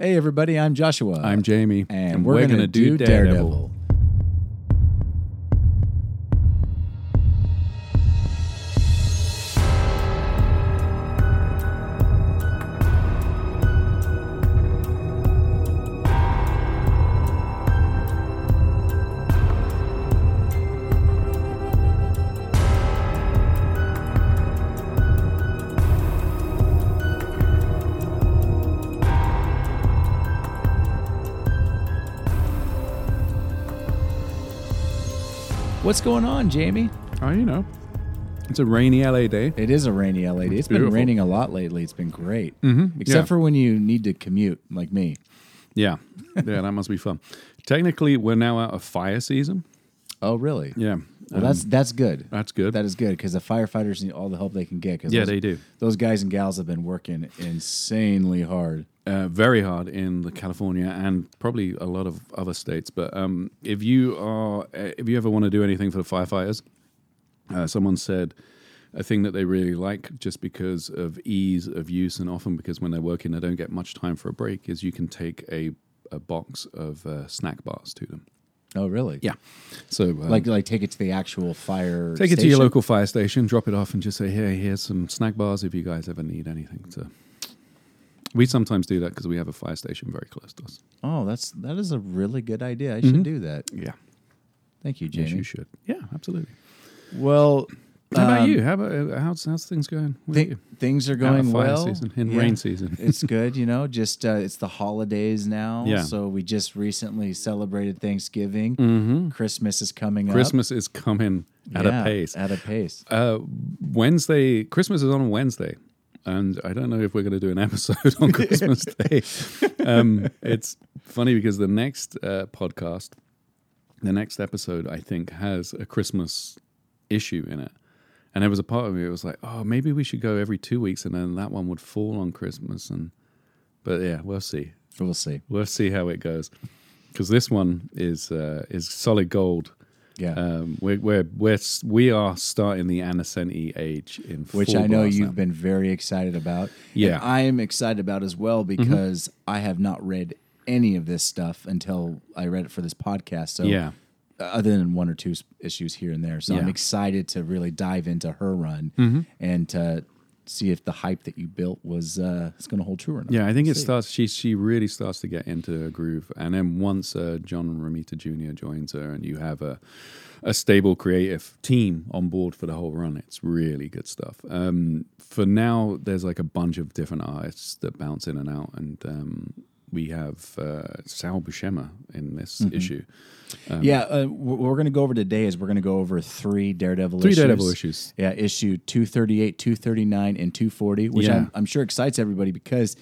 Hey, everybody, I'm Joshua. I'm Jamie, and, we're, going to do Daredevil. What's going on, Jamie? Oh, you know, it's a rainy LA day. It is a rainy LA day. It's been Beautiful. raining a lot lately. It's been great. Mhm, Except yeah. for when you need to commute, like me. Yeah, yeah, that must be fun. Technically, we're now out of fire season. Oh, really? Yeah, Well, um, that's that's good. that's good. That is good because the firefighters need all the help they can get. Cause yeah, those, they do. Those guys and gals have been working insanely hard. Uh, very hard in the California and probably a lot of other states. But um, if you are, uh, if you ever want to do anything for the firefighters, uh, someone said a thing that they really like just because of ease of use and often because when they're working they don't get much time for a break is you can take a, a box of uh, snack bars to them. Oh, really? Yeah. So um, Like like take it to the actual fire. Take it to your local fire station, drop it off, and just say, "Hey, here's some snack bars if you guys ever need anything." So, we sometimes do that because we have a fire station very close to us. Oh, that's that is a really good idea. I should Mhm. do that. Yeah, Thank you, yes, you should. Yeah, absolutely. Well, How about um, you? How about uh, how's how's things going? you? things are going well season, in Yeah. rain season. it's good, you know. Just uh, it's the holidays now, Yeah. So we just recently celebrated Thanksgiving. hmm Christmas is coming up. Christmas is coming at Yeah, a pace. At a pace. Uh, Wednesday, Christmas is on Wednesday, and I don't know if we're going to do an episode on Christmas Day. Um, it's funny because the next uh, podcast, the next episode, I think has a Christmas issue in it, and there was a part of me that was like, oh, maybe we should go every two weeks, and then that one would fall on Christmas, and but yeah, we'll see. We'll see. We'll see how it goes because this one is uh, is solid gold. Yeah. Um, we're, we're, we're, we are starting the Ann Nocenti age in Which I know you've now. been very excited about. Yeah. And I am excited about as well Mm-hmm. because I have not read any of this stuff until I read it for this podcast. So Yeah. Uh, other than one or two issues here and there. So I'm excited to really dive into her run Mm-hmm. and to see if the hype that you built was uh, is going to hold true or not. Yeah, I think it See. starts. She she really starts to get into a groove, and then once uh, John Romita Jr. joins her, and you have a a stable creative team on board for the whole run, it's really good stuff. Um, for now, there's like a bunch of different artists that bounce in and out, and um, we have uh, Sal Buscema in this Mm-hmm. issue. Um, yeah, uh, what we're going to go over today is we're going to go over three Daredevil three issues. Daredevil issues. Yeah, issue 238, 239, and 240, which Yeah. I'm, I'm sure excites everybody because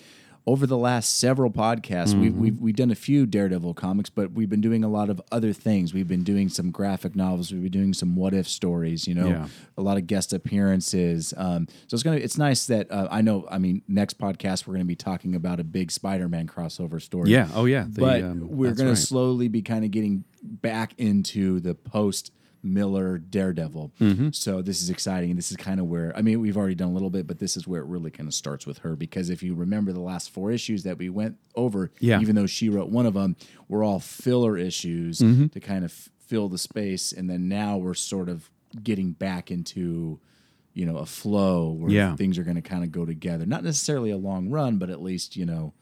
over the last several podcasts, we've, Mm-hmm. we've, we've done a few Daredevil comics, but we've been doing a lot of other things. We've been doing some graphic novels. We've been doing some what if stories, you know, Yeah. a lot of guest appearances. Um, so it's going to, it's nice that uh, I know, I mean, next podcast, we're going to be talking about a big Spider Man crossover story Yeah. Oh yeah. The, but um, we're that's going right. to slowly be kind of getting back into the post Miller Daredevil. Mm-hmm. So this is exciting. And this is kind of where, I mean, we've already done a little bit, but this is where it really kind of starts with her. Because if you remember the last four issues that we went over, Yeah. even though she wrote one of them, were all filler issues Mm-hmm. to kind of f- fill the space. And then now we're sort of getting back into. You know, a flow where Yeah. things are going to kind of go together. Not necessarily a long run, but at least you know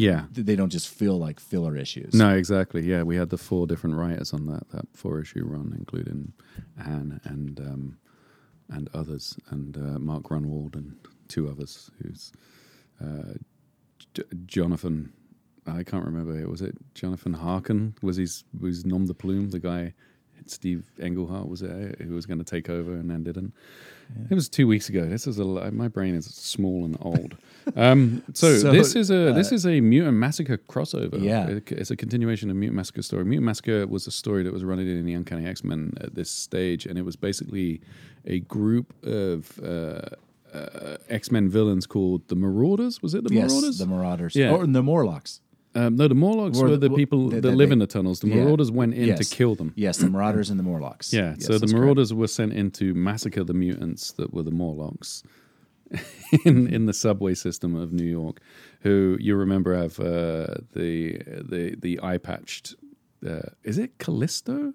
Yeah. they don't just feel like filler issues. No, exactly. Yeah, we had the four different writers on that that four issue run, including Anne and um, and others, and uh, Mark Gruenwald and two others. Who's uh, J- Jonathan? I can't remember. Was it Jonathan Harkin? Was his was Nom de Plume the guy? Steve Englehart was it who was going to take over and then didn't. It was two weeks ago. This is a my brain is small and old. Um, so, So, this is a this uh, is a mutant massacre crossover. Yeah. It- it's a continuation of Mutant Massacre story. Mutant Massacre was a story that was running in the Uncanny X Men at this stage, and it was basically a group of uh, uh, X Men villains called the Marauders. Was it the yes, Marauders? the Marauders. Yeah. Or the Morlocks. Um, no, the Morlocks Or were the- the people the- that live they- in the tunnels. The yeah. Marauders went in Yes. to kill them. Yes, the Marauders and the Morlocks. Yeah, Yes, so the that's correct. Marauders were sent in to massacre the mutants that were the Morlocks. in in the subway system of New York, who you remember have uh, the the the eye patched. Uh, is it Callisto?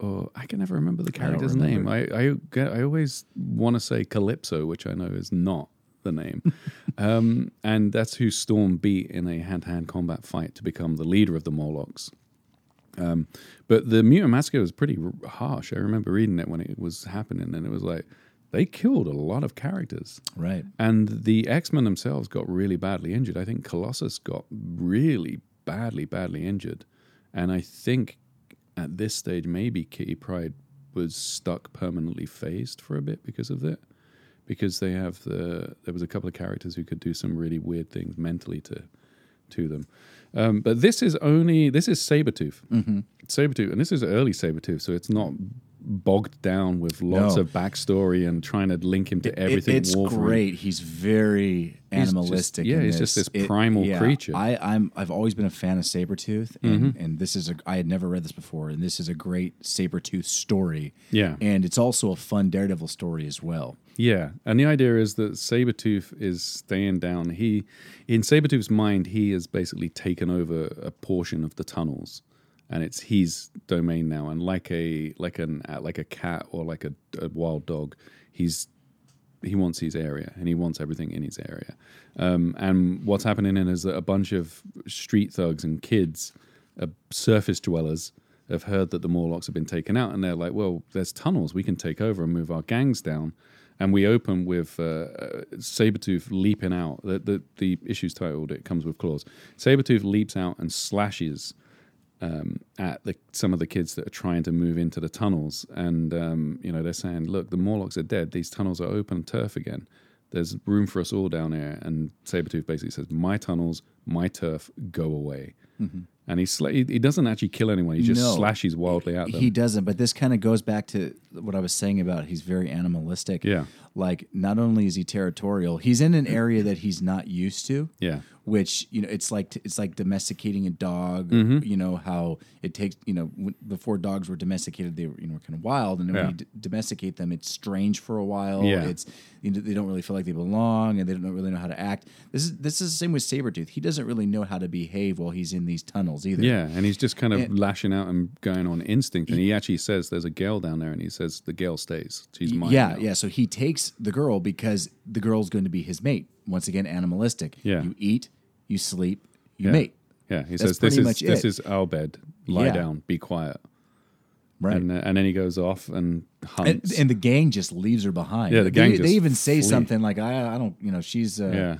Or I can never remember the character's name. I I, I always want to say Calypso, which I know is not the name. um, and that's who Storm beat in a hand to hand combat fight to become the leader of the Morlocks. Um, but the Mutant Massacre was pretty r- harsh. I remember reading it when it was happening, and it was like they killed a lot of characters. Right. And the X Men themselves got really badly injured. I think Colossus got really badly, badly injured. And I think at this stage, maybe Kitty Pryde was stuck permanently phased for a bit because of it. Because they have the there was a couple of characters who could do some really weird things mentally to to them. Um, but this is only this is Sabretooth. Mm-hmm. Sabretooth, and this is early Sabretooth, so it's not bogged down with lots No. of backstory and trying to link him to It- everything. it's Wolverine. great. He's very He's just- animalistic. yeah, he's just this primal yeah, creature. Mm-hmm. I, I'm I've always been a fan of Sabretooth, and, and this is a I had never read this before, and this is a great Sabretooth story. Yeah. and it's also a fun Daredevil story as well. Yeah, and the idea is that Sabretooth is staying down. He, in Sabretooth's mind, he has basically taken over a portion of the tunnels, and it's his domain now. And like a like an uh, like a cat or like a, a wild dog, he's he wants his area and he wants everything in his area. Um, and what's happening in is that a bunch of street thugs and kids, uh, surface dwellers, have heard that the Morlocks have been taken out, and they're like, "Well, there's tunnels we can take over and move our gangs down." And we open with uh, uh, Sabretooth leaping out. The, the the issue's titled "It Comes with Claws." Sabretooth leaps out and slashes um, at the, some of the kids that are trying to move into the tunnels. And, um, you know, they're saying, look, the Morlocks are dead. These tunnels are open turf again. There's room for us all down here. And Sabretooth basically says, my tunnels, my turf, go away. And he, sla- he doesn't actually kill anyone. He just No. slashes wildly at them. He doesn't, but this kind of goes back to what I was saying about he's very animalistic. Yeah. Like not only is he territorial, he's in an area that he's not used to. Yeah. Which you know, it's like it's like domesticating a dog. Mm-hmm. You know how it takes. You know, before dogs were domesticated, they were you know kind of wild, and then Yeah. when you d- domesticate them, it's strange for a while. Yeah. It's you know, they don't really feel like they belong, and they don't really know how to act. This is this is the same with Sabretooth. He doesn't really know how to behave while he's in these tunnels either. Yeah, and he's just kind of And- lashing out and going on instinct. And he actually says there's a girl down there, and he says the girl stays. She's mine. Yeah, now. yeah. So he takes the girl because the girl's going to be his mate. Once again, animalistic. Yeah. You eat, you sleep, you yeah. mate. Yeah, he That's says this is this it. is our bed. Lie Yeah. down, be quiet. Right. And, uh, and then he goes off and and, hunts. and the gang just leaves her behind. Yeah, the They- gang They, just even say flee. something like, "I, I don't, you know, she's, uh, yeah.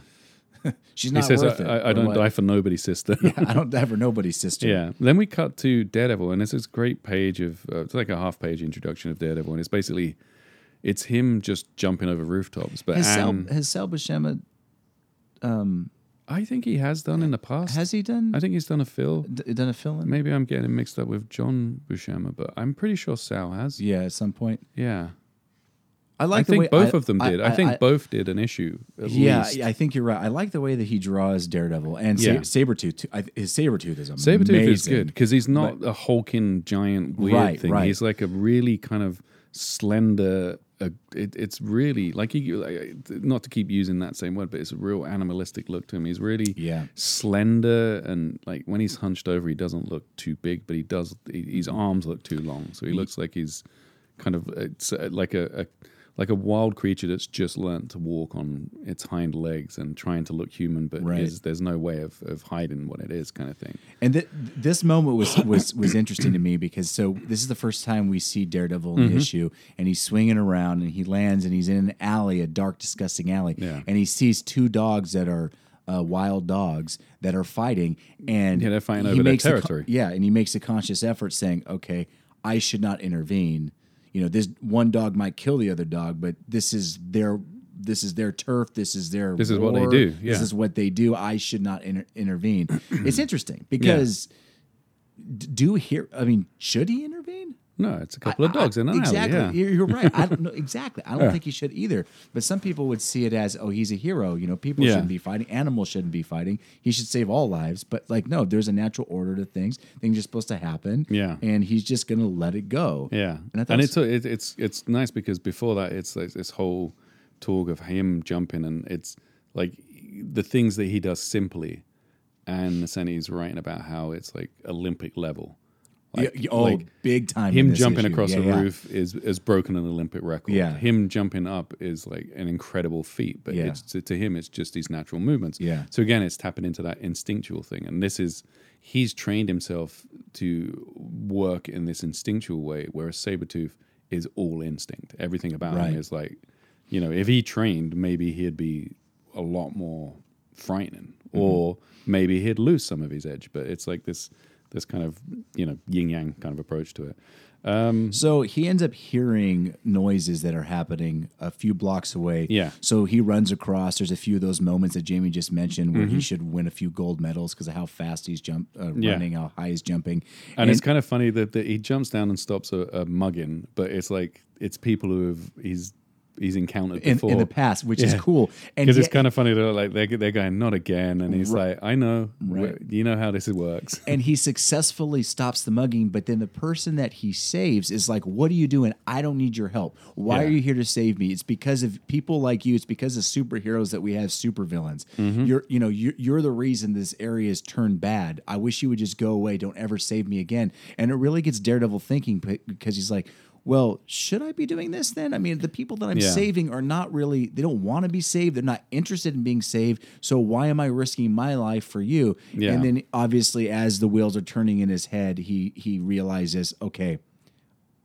she's not He says, worth I, it." I, I don't what. die for nobody, sister. I don't die for nobody's sister. Yeah. Then we cut to Daredevil, and it's this great page of uh, it's like a half page introduction of Daredevil, and it's basically it's him just jumping over rooftops. But Has Sal, Anne, has Sal Buscema, um, I think he has done in the past. has he done I think he's done a fill. d- done a fill in? Maybe I'm getting mixed up with John Buscema, but I'm pretty sure Sal has. Yeah, at some point. Yeah. I like I the think way both I- of them did. I, think both did an issue. At Yeah, least. I think you're right. I like the way that he draws Daredevil and Yeah. Sa- Sabretooth. too. I, his Sabretooth is Sabretooth is good because he's not a hulking giant weird Right, thing. right. He's like a really kind of slender. Uh, it, it's really like he, like, not to keep using that same word, but it's a real animalistic look to him. He's really Yeah. slender and like when he's hunched over, he doesn't look too big, but he does. He, his arms look too long, so he looks like he's kind of it's uh, like a, a like a wild creature that's just learnt to walk on its hind legs and trying to look human, but Right. is, there's no way of, of hiding what it is, kind of thing. And th- this moment was was was interesting to me because so this is the first time we see Daredevil in Mm-hmm. the issue, and he's swinging around and he lands and he's in an alley, a dark, disgusting alley, Yeah. and he sees two dogs that are. Uh, wild dogs that are fighting, and Yeah, they're fighting over their makes con- yeah, and he makes a conscious effort, saying, "Okay, I should not intervene. You know, this one dog might kill the other dog, but this is their this is their turf. This is their This is what they war, do, This is what they do. I should not inter- intervene. it's interesting because d- do here. I mean, should he intervene? No, it's a couple of dogs in an exactly. alley. Yeah. You're, right. I don't know exactly. I don't think he should either. But some people would see it as, oh, he's a hero. You know, people Yeah. shouldn't be fighting. Animals shouldn't be fighting. He should save all lives. But like, no, there's a natural order to things. Things are supposed to happen. Yeah. And he's just going to let it go. Yeah, And I and, it's it, it's it's nice because before that, it's like this whole talk of him jumping, and it's like the things that he does simply, and he's writing about how it's like Olympic level. Like, Yeah, oh, like big time. him jumping issue. across Yeah, the yeah. roof is is broken an Olympic record. Yeah. him jumping up is like an incredible feat, but it's, to, to him it's just these natural movements. Yeah. So again, it's tapping into that instinctual thing, and this is he's trained himself to work in this instinctual way, whereas Sabretooth is all instinct. Everything about Right. him is like, you know, if he trained, maybe he'd be a lot more frightening, Mm-hmm. or maybe he'd lose some of his edge. But it's like this this kind of you know yin yang kind of approach to it. Um, So he ends up hearing noises that are happening a few blocks away. Yeah. So he runs across. There's a few of those moments that Jamie just mentioned where Mm-hmm. he should win a few gold medals because of how fast he's jump uh, Yeah. running, how high he's jumping. and, it's kind of funny that, that he jumps down and stops a, a mugging, but it's like it's people who have he's he's encountered in, before in the past, which is cool. Because it's kind of funny that like they're, they're going not again, and he's like, I know, Right. you know how this works. and he successfully stops the mugging, but then the person that he saves is like, "What are you doing? I don't need your help. Why Yeah. are you here to save me? It's because of people like you. It's because of superheroes that we have supervillains. Mm-hmm. You're, you know, you're, you're the reason this area is turned bad. I wish you would just go away. Don't ever save me again." And it really gets Daredevil thinking because he's like. Well, should I be doing this then? I mean, the people that I'm Yeah. saving are not really, they don't want to be saved. They're not interested in being saved. So why am I risking my life for you? Yeah. And then obviously as the wheels are turning in his head he he realizes okay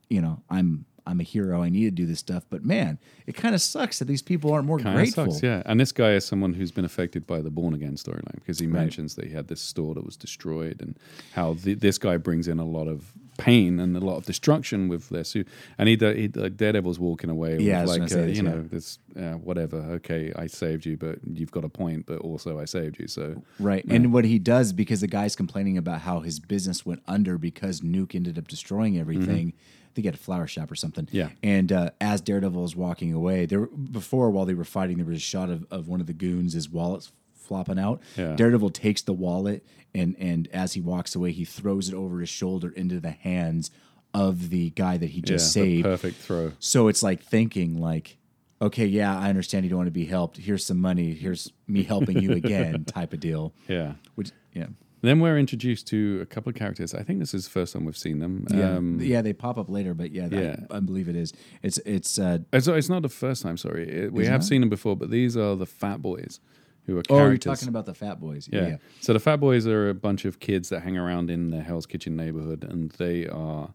you know i'm i'm a hero i need to do this stuff but man it kind of sucks that these people aren't more Kind of grateful sucks, yeah. And this guy is someone who's been affected by the Born Again storyline because he mentions that he had this store that was destroyed, and how the, this guy brings in a lot of pain and a lot of destruction with their suit. And he, he like Daredevil's walking away, with Yeah, like uh, this, you yeah. know, this uh, whatever. Okay, I saved you, but you've got a point. But also, I saved you. So right and what he does because the guy's complaining about how his business went under because nuke ended up destroying everything I think he had a flower shop or something. Yeah. And uh, as Daredevil is walking away, there before while they were fighting, there was a shot of, of one of the goons, his wallet's flopping out. Yeah. Daredevil takes the wallet and and as he walks away, he throws it over his shoulder into the hands of the guy that he just the saved. perfect throw. So it's like thinking like, okay, yeah, I understand you don't want to be helped. Here's some money. Here's me helping you again, type of deal. Yeah. Which yeah. Then we're introduced to a couple of characters. I think this is the first time we've seen them. Yeah, Um, yeah, they pop up later, but yeah, yeah. I, believe it is. It's it's uh, It's, it's not the first time, sorry. It- we have it? seen them before, but these are the Fat Boys, who are characters. oh, you're talking about the Fat Boys. yeah. Yeah, So the Fat Boys are a bunch of kids that hang around in the Hell's Kitchen neighborhood, and they are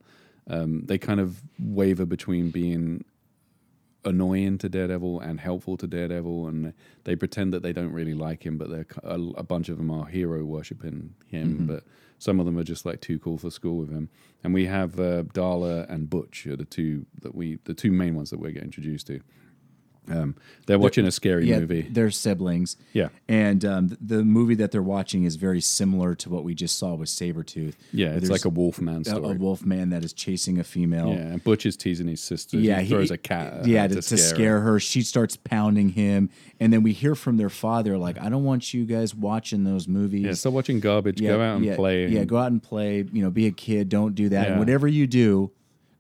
um, they kind of waver between being annoying to Daredevil and helpful to Daredevil, and they pretend that they don't really like him, but they're a, a bunch of them are hero worshipping him, but some of them are just like too cool for school with him. And we have uh, Darla and Butch are the two that we the two main ones that we get introduced to. Um, they're watching a scary yeah, movie. they're siblings. Yeah. and um, th- the movie that they're watching is very similar to what we just saw with Sabretooth. Yeah, it's there's like a Wolfman story. a wolf man that is chasing a female. Yeah, and Butch is teasing his sister. Yeah, he throws a cat. Yeah, her to, to scare, her. She starts pounding him, and then we hear from their father, like, "I don't want you guys watching those movies. Yeah, stop watching garbage. go out and yeah, play. Yeah, go out and play. You know, be a kid. Don't do that. Yeah. whatever you do,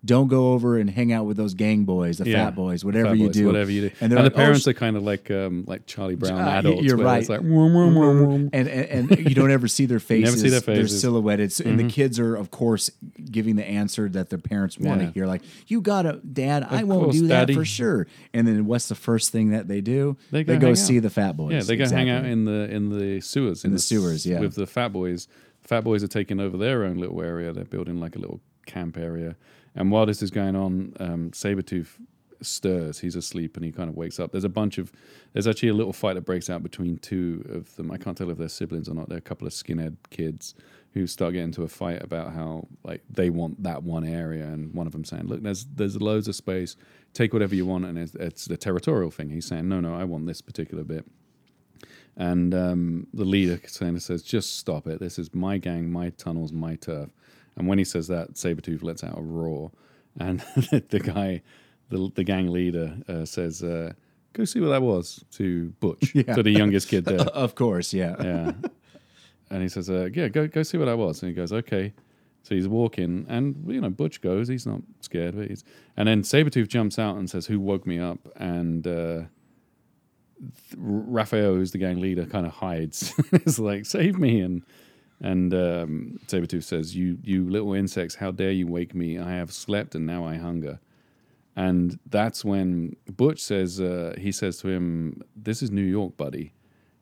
don't go over and hang out with those gang boys, the Yeah. fat boys. Whatever Fat you boys, do, whatever you do. And, And, they're the like, "Oh, parents are kind of like um, like Charlie Brown Uh, adults. you're right. It's like, "Wom, wom, wom, wom." and, and and you don't ever see their faces. never see their faces. They're faces. Mm-hmm. silhouetted, and the kids are, of course, giving the answer that their parents want to Yeah. hear. Like, "You gotta, Dad. I won't course, do that Daddy." for sure." And then what's the first thing that they do? They go go see out. the fat boys. yeah, they go hang out in the in the sewers. In the sewers, yeah. with the Fat Boys. Fat Boys are taking over their own little area. They're building like a little camp area. And while this is going on, um, Sabretooth stirs. He's asleep and he kind of wakes up. There's a bunch of, there's actually a little fight that breaks out between two of them. I can't tell if they're siblings or not. They're a couple of skinhead kids who start getting into a fight about how like they want that one area, and one of them saying, "Look, there's there's loads of space. Take whatever you want." And it's, it's the territorial thing. He's saying, "No, no, I want this particular bit." And um, the leader of says, "Just stop it. This is my gang, my tunnels, my turf." And when he says that, Sabretooth lets out a roar, and the guy, the the gang leader, uh, says, uh, "Go see what that was." To Butch, Yeah. to the youngest kid there. Of course, yeah. yeah. And he says, uh, "Yeah, go go see what that was." And he goes, "Okay." So he's walking, and you know, Butch goes. He's not scared, but he's. And then Sabretooth jumps out and says, "Who woke me up?" And uh, Raphael, who's the gang leader, kind of hides. it's like, save me. And and um, Sabretooth says, you, you little insects, how dare you wake me? I have slept and now I hunger. And that's when Butch says, uh, he says to him, This is New York, buddy.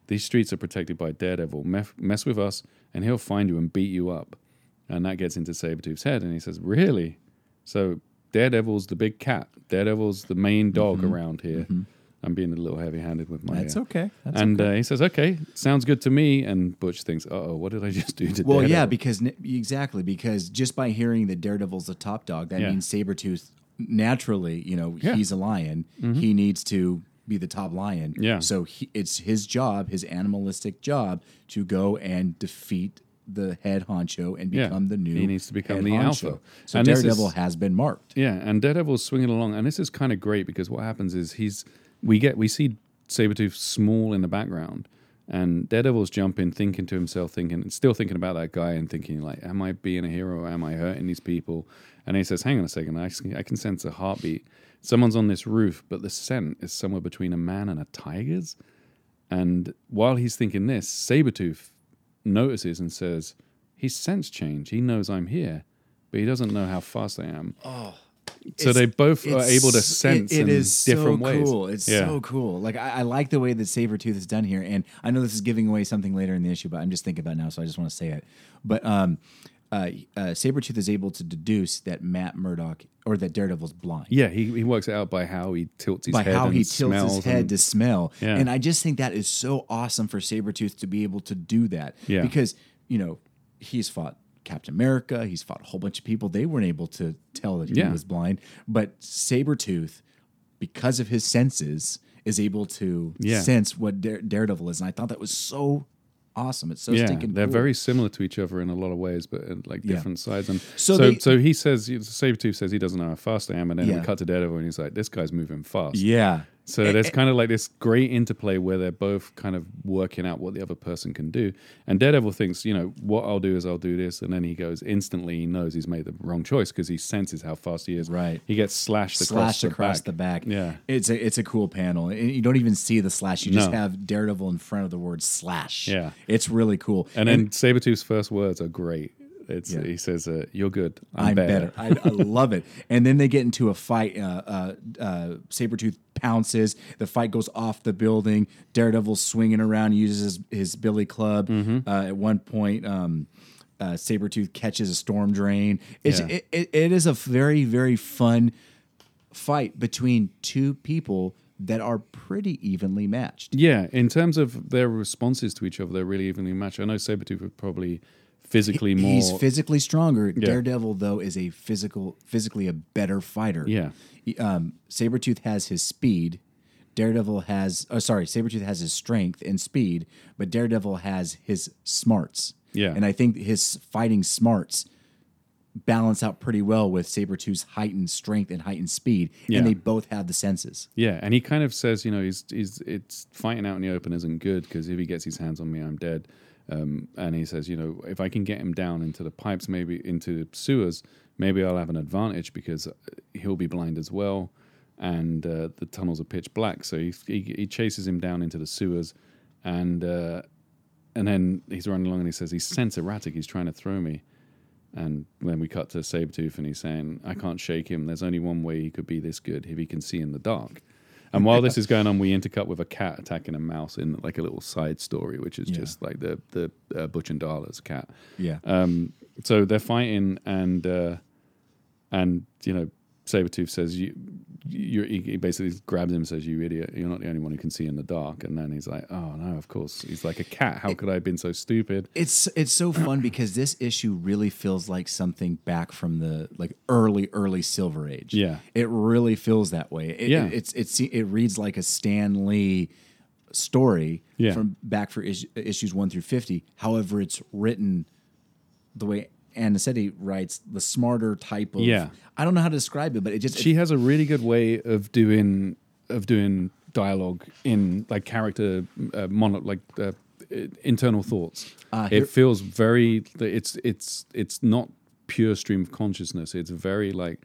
These streets are protected by Daredevil. Mess, mess with us, and he'll find you and beat you up. And that gets into Sabretooth's head, and he says, Really? So Daredevil's the big cat. Daredevil's the main dog Mm-hmm. around here. I'm being a little heavy handed with my. That's uh, okay. That's and okay. Uh, he says, "Okay, sounds good to me." And Butch thinks, "Oh, what did I just do to?" Well, yeah, because exactly because just by hearing that Daredevil's the top dog, that Yeah. means Sabretooth naturally, you know, Yeah. Mm-hmm. he's a lion. He needs to be the top lion. Yeah. So he, it's his job, his animalistic job, to go and defeat the head honcho and Yeah. become the new. He needs to become the honcho. alpha. So And Daredevil is- has been marked. Yeah, and Daredevil's swinging along, and this is kind of great because what happens is he's we get we see Sabretooth small in the background, and Daredevil's jumping, thinking to himself, thinking, still thinking about that guy, and thinking like, "Am I being a hero? Am I hurting these people?" And he says, "Hang on a second, I can, I can sense a heartbeat. Someone's on this roof, but the scent is somewhere between a man and a tiger's." And while he's thinking this, Sabretooth notices and says, He's sense change. He knows I'm here, but he doesn't know how fast I am. Oh. So It's- they both are able to sense it in is different so ways. Cool. It's Yeah. so cool. Like I, I like the way that Sabretooth is done here. And I know this is giving away something later in the issue, but I'm just thinking about it now, so I just want to say it. But um uh, uh Sabretooth is able to deduce that Matt Murdock or that Daredevil's blind. Yeah, he, he works it out by how he tilts his by head how and he tilts his head and- to smell. Yeah. And I just think that is so awesome for Sabretooth to be able to do that. Yeah. Because, you know, he's fought Captain America, he's fought a whole bunch of people. They weren't able to tell that he Yeah. was blind. But Sabretooth, because of his senses, is able to Yeah. sense what Dare, Daredevil is. And I thought that was so awesome. It's so yeah, stinking they're cool. very similar to each other in a lot of ways, but in like Yeah. different sides. And So so, they- so, he says, Sabretooth says he doesn't know how fast I am, and then Yeah. we cut to Daredevil, and he's like, "This guy's moving fast." Yeah. So eh, there's eh. kind of like this great interplay where they're both kind of working out what the other person can do. And Daredevil thinks, you know, what I'll do is I'll do this. And then he goes instantly, he knows he's made the wrong choice because he senses how fast he is. Right. He gets slashed across, slashed the, across back. the back. Yeah. it's a it's a cool panel. You don't even see the slash. You just No. have Daredevil in front of the word slash. Yeah. it's really cool. And then Sabretooth's first words are great. It's Yeah. He says, uh, You're good. I'm, I'm better. better. I, I love it. And then they get into a fight. Uh, uh, uh, Sabretooth pounces. The fight goes off the building. Daredevil's swinging around, uses his, his billy club. Mm-hmm. Uh, at one point, um, uh, Sabretooth catches a storm drain. It's, Yeah. it, it, it is a very, very fun fight between two people that are pretty evenly matched. Yeah, in terms of their responses to each other, they're really evenly matched. I know Sabretooth would probably physically more. He's physically stronger. Daredevil, though, is a physical, physically a better fighter. Yeah. He- Um, Sabretooth has his speed. Daredevil has, oh, sorry, Sabretooth has his strength and speed, but Daredevil has his smarts. Yeah. And I think his fighting smarts balance out pretty well with Sabretooth's heightened strength and heightened speed. Yeah. And they both have the senses. Yeah, and he kind of says, you know, he's he's it's fighting out in the open isn't good because if he gets his hands on me, I'm dead. Um, and he says, you know, if I can get him down into the pipes, maybe into the sewers, maybe I'll have an advantage because he'll be blind as well, and uh, the tunnels are pitch black. So he, he he chases him down into the sewers, and uh, and then he's running along and he says he's sense erratic. He's trying to throw me. And then we cut to Sabretooth and he's saying, I can't shake him. There's only one way he could be this good if he can see in the dark. And while this is going on, we intercut with a cat attacking a mouse in like a little side story, which is Yeah. just like the the uh, Butch and Darla's cat. Yeah. Um, so they're fighting, and uh, and you know, Sabretooth says you, you he basically grabs him and says, "You idiot! You're not the only one who can see in the dark." And then he's like, "Oh no, of course." He's like a cat. How could I have been so stupid? It's it's so fun because this issue really feels like something back from the like early early Silver Age. Yeah. it really feels that way. It, Yeah. it's it's it reads like a Stan Lee story Yeah. from back for is, issues one through fifty. However, it's written the way Ann Nocenti writes, the smarter type of. Yeah. I don't know how to describe it, but it just she has a really good way of doing of doing dialogue in like character uh, mono like uh, internal thoughts. Ah, here- it feels very. It's it's it's not pure stream of consciousness. It's very like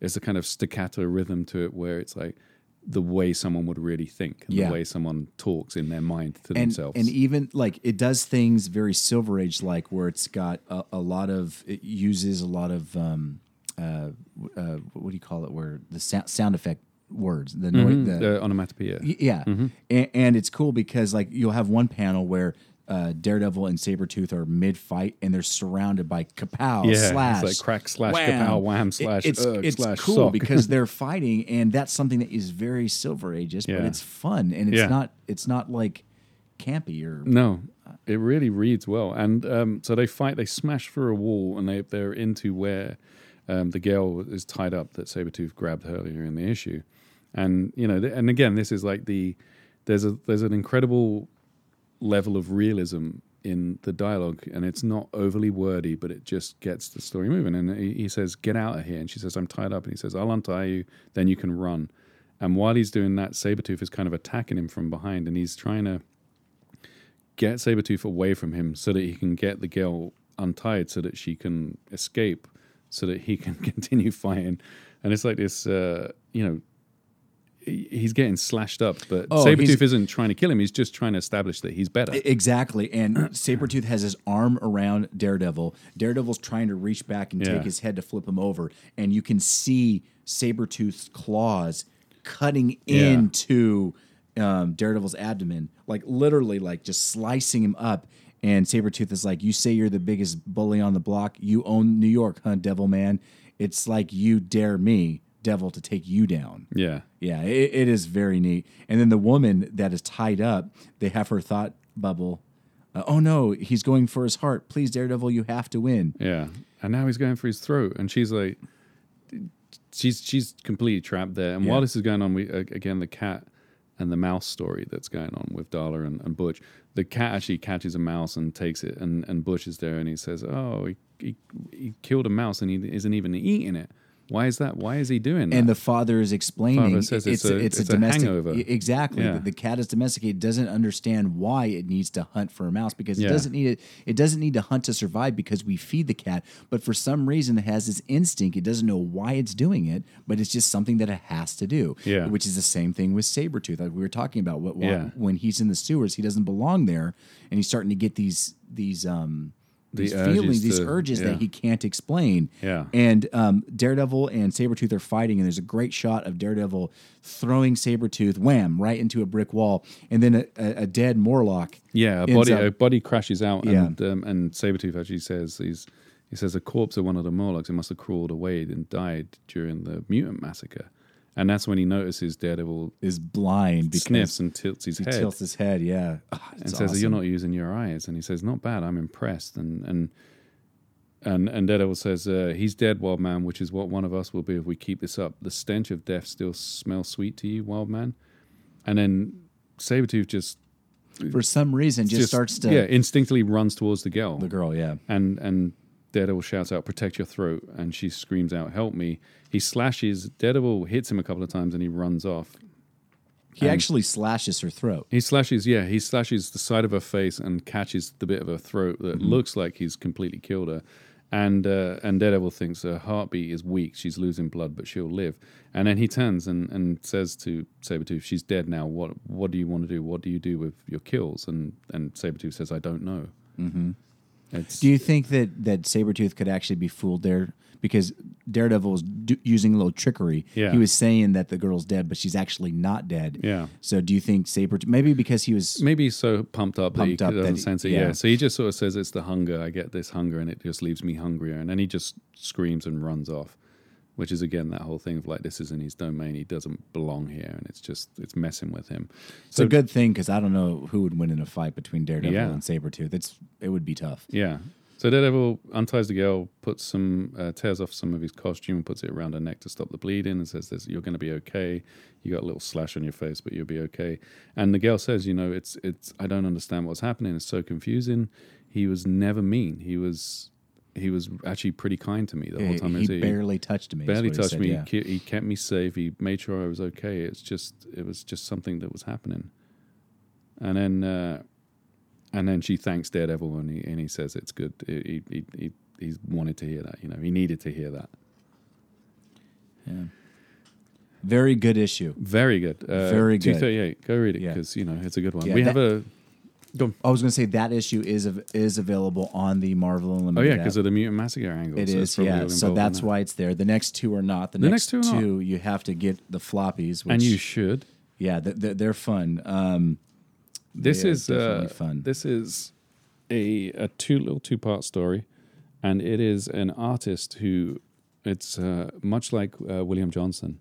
It's a kind of staccato rhythm to it where it's like the way someone would really think and Yeah. the way someone talks in their mind to and themselves. and even like it does things very Silver Age like, where it's got a, a lot of it uses a lot of um, uh, uh, what do you call it? Where the sound, sound effect words, the noise, Mhm, the, the onomatopoeia. Y- Yeah, and, and it's cool because like you'll have one panel where uh, Daredevil and Sabretooth are mid fight and they're surrounded by kapow Yeah, it's slash like crack, slash, wham. kapow, wham, It- slash, it's ugh, it's slash, cool sock. because they're fighting and that's something that is very Silver Ages, but it's fun and it's Yeah. not it's not like campy or No, it really reads well. And um, so they fight, they smash through a wall, and they they're into where um, the girl is tied up that Sabretooth grabbed earlier in the issue. And you know, and again, this is like the there's a there's an incredible level of realism in the dialogue, and it's not overly wordy, but it just gets the story moving. And he, says, "Get out of here," and she says, "I'm tied up," and he says, "I'll untie you, then you can run." And while he's doing that, Sabretooth is kind of attacking him from behind, and he's trying to get Sabretooth away from him so that he can get the girl untied so that she can escape so that he can continue fighting. And it's like this, uh, you know, he's getting slashed up, but Oh, Sabretooth isn't trying to kill him. He's just trying to establish that he's better. Exactly. And Sabretooth has his arm around Daredevil. Daredevil's trying to reach back and Yeah. take his head to flip him over. And you can see Sabretooth's claws cutting Yeah. into um, Daredevil's abdomen, like literally, like just slicing him up. And Sabretooth is like, You say you're the biggest bully on the block. You own New York, huh, Devil Man? It's like you dare me, Devil, to take you down. yeah. Yeah, it, it is very neat. And then the woman that is tied up, they have her thought bubble. Uh, oh no, he's going for his heart. Please, Daredevil, you have to win. Yeah, and now he's going for his throat, and she's like, she's she's completely trapped there. And Yeah. while this is going on, we again the cat and the mouse story that's going on with Darla and, and Butch. The cat actually catches a mouse and takes it, and, and Butch is there, and he says, "Oh, he, he he killed a mouse, and he isn't even eating it. Why is that? Why is he doing that?" And the father is explaining Father says it's a- it's a domestic hangover. Exactly, Yeah. the, cat is domesticated. Doesn't understand why it needs to hunt for a mouse because it Yeah. doesn't need it. It doesn't need to hunt to survive because we feed the cat. But for some reason, it has this instinct. It doesn't know why it's doing it, but it's just something that it has to do. Yeah. which is the same thing with Sabretooth. Like we were talking about. What, Yeah. when he's in the sewers, he doesn't belong there, and he's starting to get these these um these feelings, these to- urges yeah. that he can't explain. Yeah. And um, Daredevil and Sabretooth are fighting, and there's a great shot of Daredevil throwing Sabretooth, wham, right into a brick wall. And then a, a, a dead Morlock. Yeah, a body up- a body crashes out, Yeah. and um, and Sabretooth actually says he's he says the corpse of one of the Morlocks it must have crawled away and died during the mutant massacre, and that's when he notices Daredevil is blind because sniffs and tilts his he head tilts his head. Yeah. Ah, and it's says you're not using your eyes, and he says not bad, I'm impressed, and and. And and Daredevil says uh, he's dead, wild man, which is what one of us will be if we keep this up. The stench of death still smells sweet to you, wild man. And then Sabretooth just For some reason, just, starts to. yeah instinctively runs towards the girl The girl, yeah. and and Daredevil shouts out protect your throat and she screams out help me. He slashes Daredevil hits him a couple of times and he runs off. He And- actually slashes her throat. he slashes yeah he slashes the side of her face and catches the bit of her throat that Mm-hmm. looks like he's completely killed her. And uh, and Daredevil thinks her heartbeat is weak she's losing blood but she'll live. And then he turns and, and says to Sabretooth she's dead now. What what do you want to do? What do you do with your kills? And and Sabretooth says I don't know. Mm-hmm. It's Do you think that that Sabretooth could actually be fooled there? Because Daredevil was do, using a little trickery. Yeah. He was saying that the girl's dead, but she's actually not dead. Yeah. So do you think Sabretooth, maybe because he was. maybe he's so pumped up Pumped that up he that doesn't he- sense it. yeah. Yeah. So he just sort of says it's the hunger. I get this hunger, and it just leaves me hungrier. And then he just screams and runs off, which is again that whole thing of like this is in his domain. He doesn't belong here, and it's just it's messing with him. It's a good thing because I don't know who would win in a fight between Daredevil Yeah. and Sabretooth. It's, it would be tough. Yeah. So Daredevil unties the girl, puts some, uh, tears off some of his costume, and puts it around her neck to stop the bleeding, and says, "This, you're going to be okay. You got a little slash on your face, but you'll be okay." And the girl says, "You know, it's, it's. I don't understand what's happening. It's so confusing. He was never mean. He was, he was actually pretty kind to me the whole time. he Is barely touched me. barely he touched said, me. yeah. He, he kept me safe. He made sure I was okay. It's just, it was just something that was happening. And then, uh, and then she thanks Daredevil, and he and he says it's good. He he he he wanted to hear that. You know, he needed to hear that. Yeah. Very good issue. Very good. Uh, Very good. 238. Go read it Yeah. because, you know, it's a good one. Yeah, we that- have a. Go. I was going to say that issue is is available on the Marvel Unlimited. Oh, yeah, because of the Mutant Massacre angle. It so is, yeah. So that's that. why it's there. The next two are not. The, The next, next two not. you have to get the floppies. Which, And you should. yeah, th- th- they're fun. Um, This they is uh, fun. This is a a two little two part story, and it is an artist who it's uh, much like uh, William Johnson,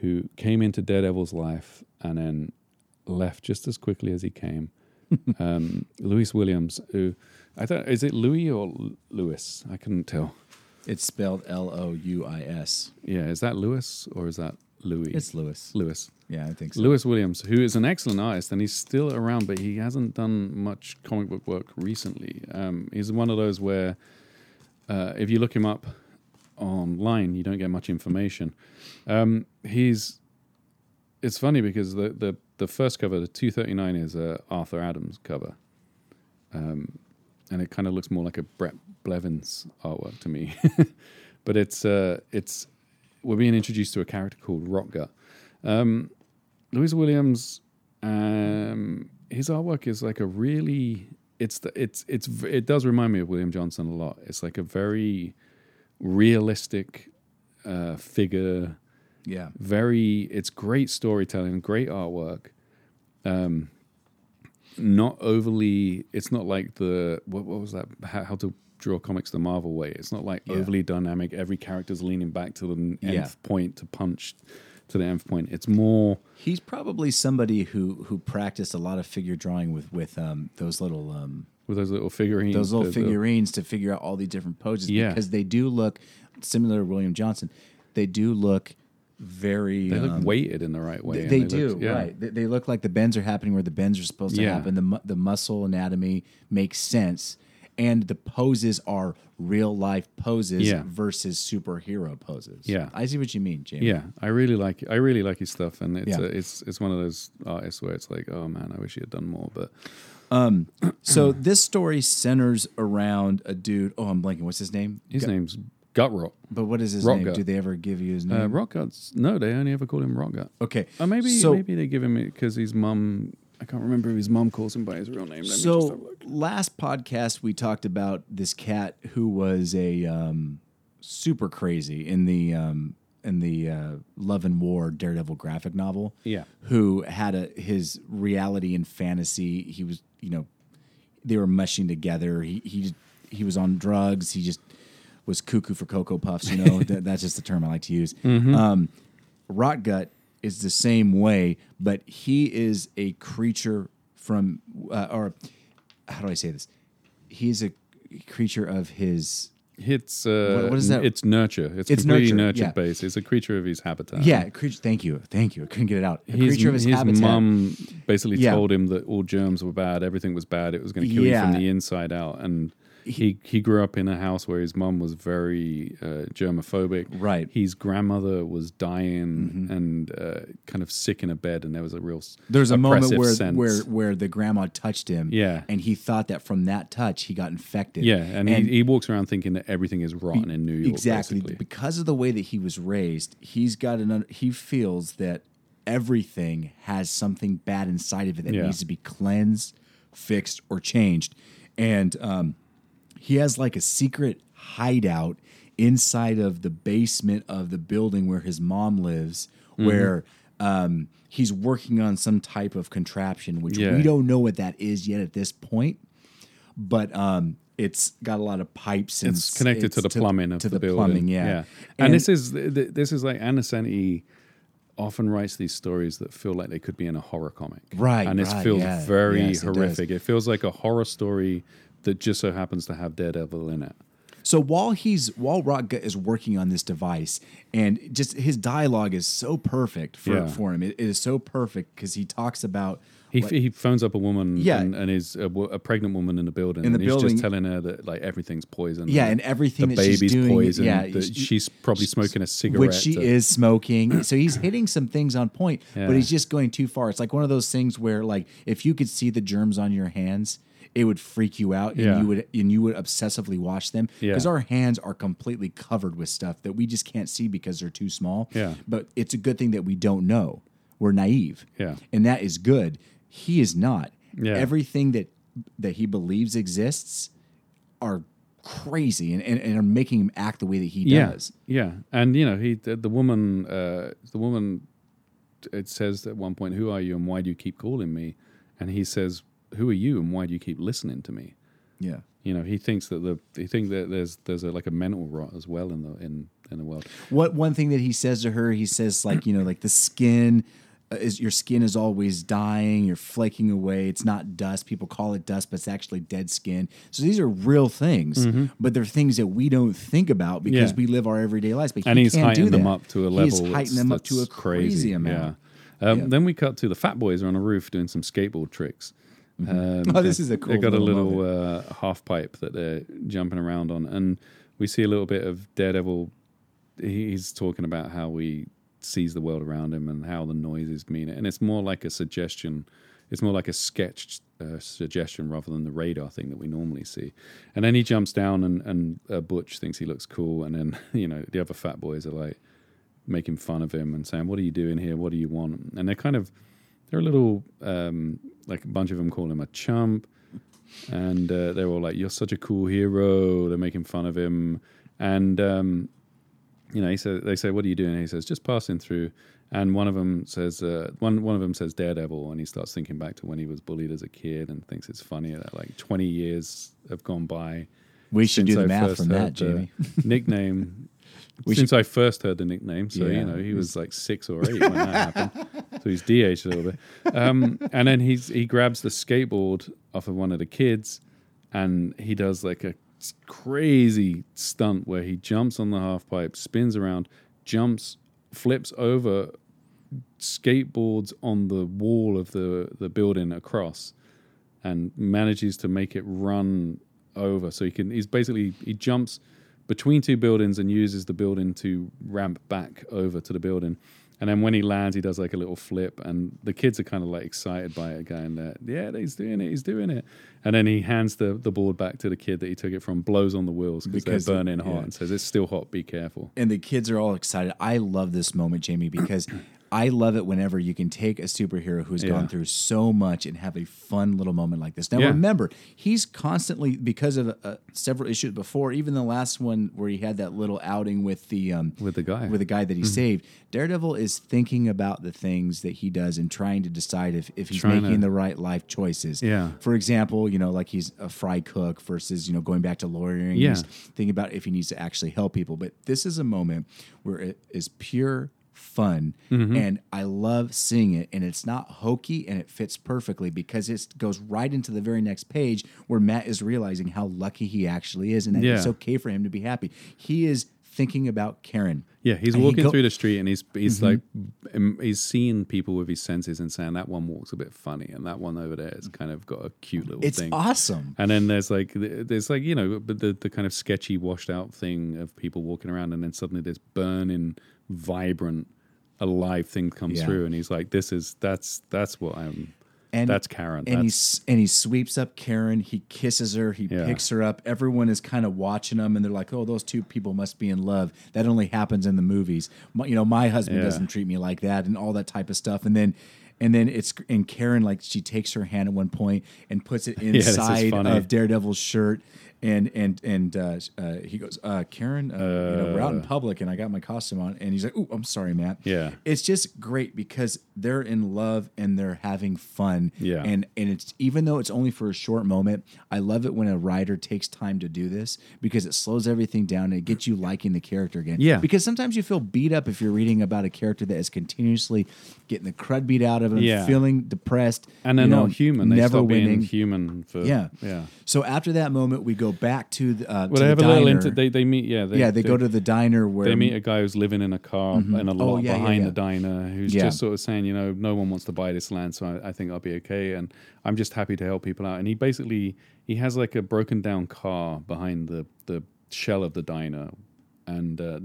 who came into Daredevil's life and then left just as quickly as he came. um, Louis Williams, who I thought is it Louis or L- Louis? I couldn't tell. it's spelled L O U I S. Yeah, is that Louis or is that Louis? It's Lewis. Louis. Yeah, I think so. Lewis Williams, who is an excellent artist and he's still around, but he hasn't done much comic book work recently. Um, he's one of those where uh, if you look him up online, you don't get much information. Um, he's it's funny because the, the, the first cover, the 239, is a Arthur Adams cover. Um, and it kind of looks more like a Bret Blevins artwork to me. but it's uh, it's we're being introduced to a character called Rock Gut. Um, Louis Williams, um, his artwork is like a really it's the, it's it's it does remind me of William Johnson a lot. It's like a very realistic uh, figure, Yeah. very it's great storytelling, great artwork. Um, not overly. It's not like the what, what was that? How, how to draw comics the Marvel way. It's not like Yeah. overly dynamic. Every character's leaning back to the nth Yeah. point to punch to the nth point. It's more. He's probably somebody who who practiced a lot of figure drawing with with um, those little um, with those little figurines. those little figurines to figure out all the different poses. Yeah. because they do look similar to William Johnson. They do look very. they look um, weighted in the right way. They, they look- do yeah. right. They, they look like the bends are happening where the bends are supposed to Yeah. happen. The the muscle anatomy makes sense, and the poses are real life poses Yeah. versus superhero poses. Yeah. I see what you mean, Jamie. Yeah, I really like I really like his stuff, and it's Yeah. uh, it's it's one of those artists where it's like, oh man, I wish he had done more. But Um, So this story centers around a dude. Oh, I'm blanking. What's his name? his name's Gut Rot. But what is his Rock name? Gut. Do they ever give you his name? Uh, Rock Gut's no, they only ever call him Rock Gut. okay. Or maybe so, maybe they give him it because his mum. I can't remember if his mum calls him by his real name. Let me just So last podcast we talked about this cat who was a um, super crazy in the um, in the uh, Love and War Daredevil graphic novel. Yeah. who had a his reality and fantasy. He was you know they were mushing together. He he he was on drugs. He just was cuckoo for cocoa puffs. You know that, that's just the term I like to use. Um, Rotgut is the same way, but he is a creature from, uh, or how do I say this? He's a creature of his. It's uh, What- what is that? It's nurture. It's, It's completely nurture, yeah. based. It's a creature of his habitat. Yeah, creature. Thank you, thank you. I couldn't get it out. A His, creature of his, his habitat. mum basically Yeah. told him that all germs were bad, everything was bad, it was going to kill you from the inside out. And he, he grew up in a house where his mum was very uh, germophobic. Right. Mm-hmm. His grandmother was dying and uh, kind of sick in a bed, and there was a real There's a moment where sense. where where the grandma touched him. Yeah. and he thought that from that touch he got infected. yeah, and, he, he walks around thinking that everything is rotten in New York. exactly basically. because of the way that he was raised he's got an he feels that everything has something bad inside of it that Yeah. needs to be cleansed fixed or changed and um, he has like a secret hideout inside of the basement of the building where his mom lives Mm-hmm. where um, he's working on some type of contraption which Yeah. we don't know what that is yet at this point but um, it's got a lot of pipes and it's connected to it's the plumbing of to the, the building. plumbing, yeah. And, And- this is th- th- this is like Ann Nocenti often writes these stories that feel like they could be in a horror comic, Right, And this right, feels yeah. very Yes, it horrific. It, feels like a horror story that just so happens to have Daredevil in it. So while he's while Rotgut is working on this device, and just his dialogue is so perfect for, Yeah. for him. It, it is so perfect because he talks about He, like- he phones up a woman Yeah. and, and is a, a pregnant woman in the building. In the and he's building- just telling her that like everything's poison. Yeah, and everything the that she's baby's doing- poison. yeah, that she- she's probably smoking a cigarette. which she is smoking. so he's hitting some things on point, Yeah. but he's just going too far. It's like one of those things where, like, if you could see the germs on your hands, it would freak you out, and Yeah. you would and you would obsessively watch them Yeah. because our hands are completely covered with stuff that we just can't see because they're too small. Yeah. But it's a good thing that we don't know. We're naive. Yeah. And that is good. He is not. Yeah. Everything that that he believes exists are crazy and, and, and are making him act the way that he yeah, does. yeah, and you know, he the, the woman, uh, the woman, it says at one point, "Who are you, and why do you keep calling me?" And he says, "Who are you, and why do you keep listening to me?" Yeah. You know, he thinks that the he thinks that there's there's a, like a mental rot as well in the in in the world. What one thing that he says to her, he says like, you know, like the skin uh, is your skin is always dying, you're flaking away. It's not dust. People call it dust, but it's actually dead skin. So these are real things, but they're things that we don't think about because Mm-hmm. Yeah. we live our everyday lives. But and he he's can't do them up to a level. He's heightening them up to a that's crazy, amount. Yeah. Um, Yeah. Then we cut to the fat boys are on a roof doing some skateboard tricks. Um, Oh, this is a cool They got a little little uh, half pipe that they're jumping around on, and we see a little bit of Daredevil. He's talking about how he sees the world around him and how the noises mean it, and it's more like a suggestion. It's more like a sketched uh, suggestion rather than the radar thing that we normally see. And then he jumps down, and, and uh, Butch thinks he looks cool, and then you know the other fat boys are like making fun of him and saying, "What are you doing here? What do you want?" And they're kind of they're a little um, like a bunch of them call him a chump, and uh, they're all like, "You're such a cool hero." They're making fun of him, and um, you know, he says, "They say, what are you doing?" And he says, "Just passing through." And one of them says, uh, one one of them says Daredevil, and he starts thinking back to when he was bullied as a kid and thinks it's funny that like 20 years have gone by. We should do the I math from that, Jamie. nickname. We since I first heard the nickname, so Yeah. you know he was like six or eight when that happened. So he's de-aged a little bit. Um, and then he's he grabs the skateboard off of one of the kids, and he does like a crazy stunt where he jumps on the half pipe, spins around, jumps, flips over, skateboards on the wall of the the building across, and manages to make it run over. So he can. He's basically he jumps between two buildings and uses the building to ramp back over to the building. And then when he lands, he does like a little flip, and the kids are kind of like excited by it, going, that, "Yeah, he's doing it, he's doing it." And then he hands the, the board back to the kid that he took it from, blows on the wheels because they're burning hot, yeah. and says, "It's still hot, be careful." and the kids are all excited. I love this moment, Jamie, because I love it whenever you can take a superhero who's Yeah. gone through so much and have a fun little moment like this. Now, Yeah. remember, he's constantly because of uh, several issues before, even the last one where he had that little outing with the um, With the guy. with the guy that Mm-hmm. he saved. Daredevil is thinking about the things that he does and trying to decide if, if he's Trying making to- the right life choices. Yeah. For example, you know, like he's a fry cook versus, you know, going back to lawyering. Yeah. He's thinking about if he needs to actually help people. But this is a moment where it is pure fun Mm-hmm. and I love seeing it and it's not hokey and it fits perfectly because it goes right into the very next page where Matt is realizing how lucky he actually is and that it's okay for him to be happy. He is thinking about Karen. Yeah, he's And he walking go- Mm-hmm. through the street and he's he's like um, he's seeing people with his senses and saying that one walks a bit funny and that one over there has kind of got a cute little It's thing. awesome. And then there's like there's like you know but the the kind of sketchy washed out thing of people walking around and then suddenly this burning vibrant alive thing comes Yeah. through and he's like this is that's that's what I'm And that's Karen And he that's, s- and he sweeps up Karen. He kisses her. He Yeah. picks her up. Everyone is kind of watching them, and they're like, "Oh, those two people must be in love." That only happens in the movies. My, you know, my husband Yeah. doesn't treat me like that, and all that type of stuff. And then, and then it's and Karen like she takes her hand at one point and puts it inside funny. of Daredevil's shirt. And and and uh, uh, he goes, uh, Karen, uh, you know, we're out in public, and I got my costume on, and he's like, "Oh, I'm sorry, Matt." Yeah. it's just great because they're in love and they're having fun. Yeah. And and it's even though it's only for a short moment, I love it when a writer takes time to do this because it slows everything down and it gets you liking the character again. Yeah. Because sometimes you feel beat up if you're reading about a character that is continuously getting the crud beat out of him, Yeah. feeling depressed, and they're you know, not human they never stop winning. being human for yeah. yeah So after that moment, we go back to the, uh, well to they have the a little diner. inter- they they meet yeah they, yeah, they, go to the diner where they meet a guy who's living in a car in a lot Oh, yeah, yeah, behind yeah. the diner who's Yeah. just sort of saying, you know, no one wants to buy this land, so I, I think I'll be okay. And I'm just happy to help people out. And he basically he has like a broken down car behind the the shell of the diner, and uh,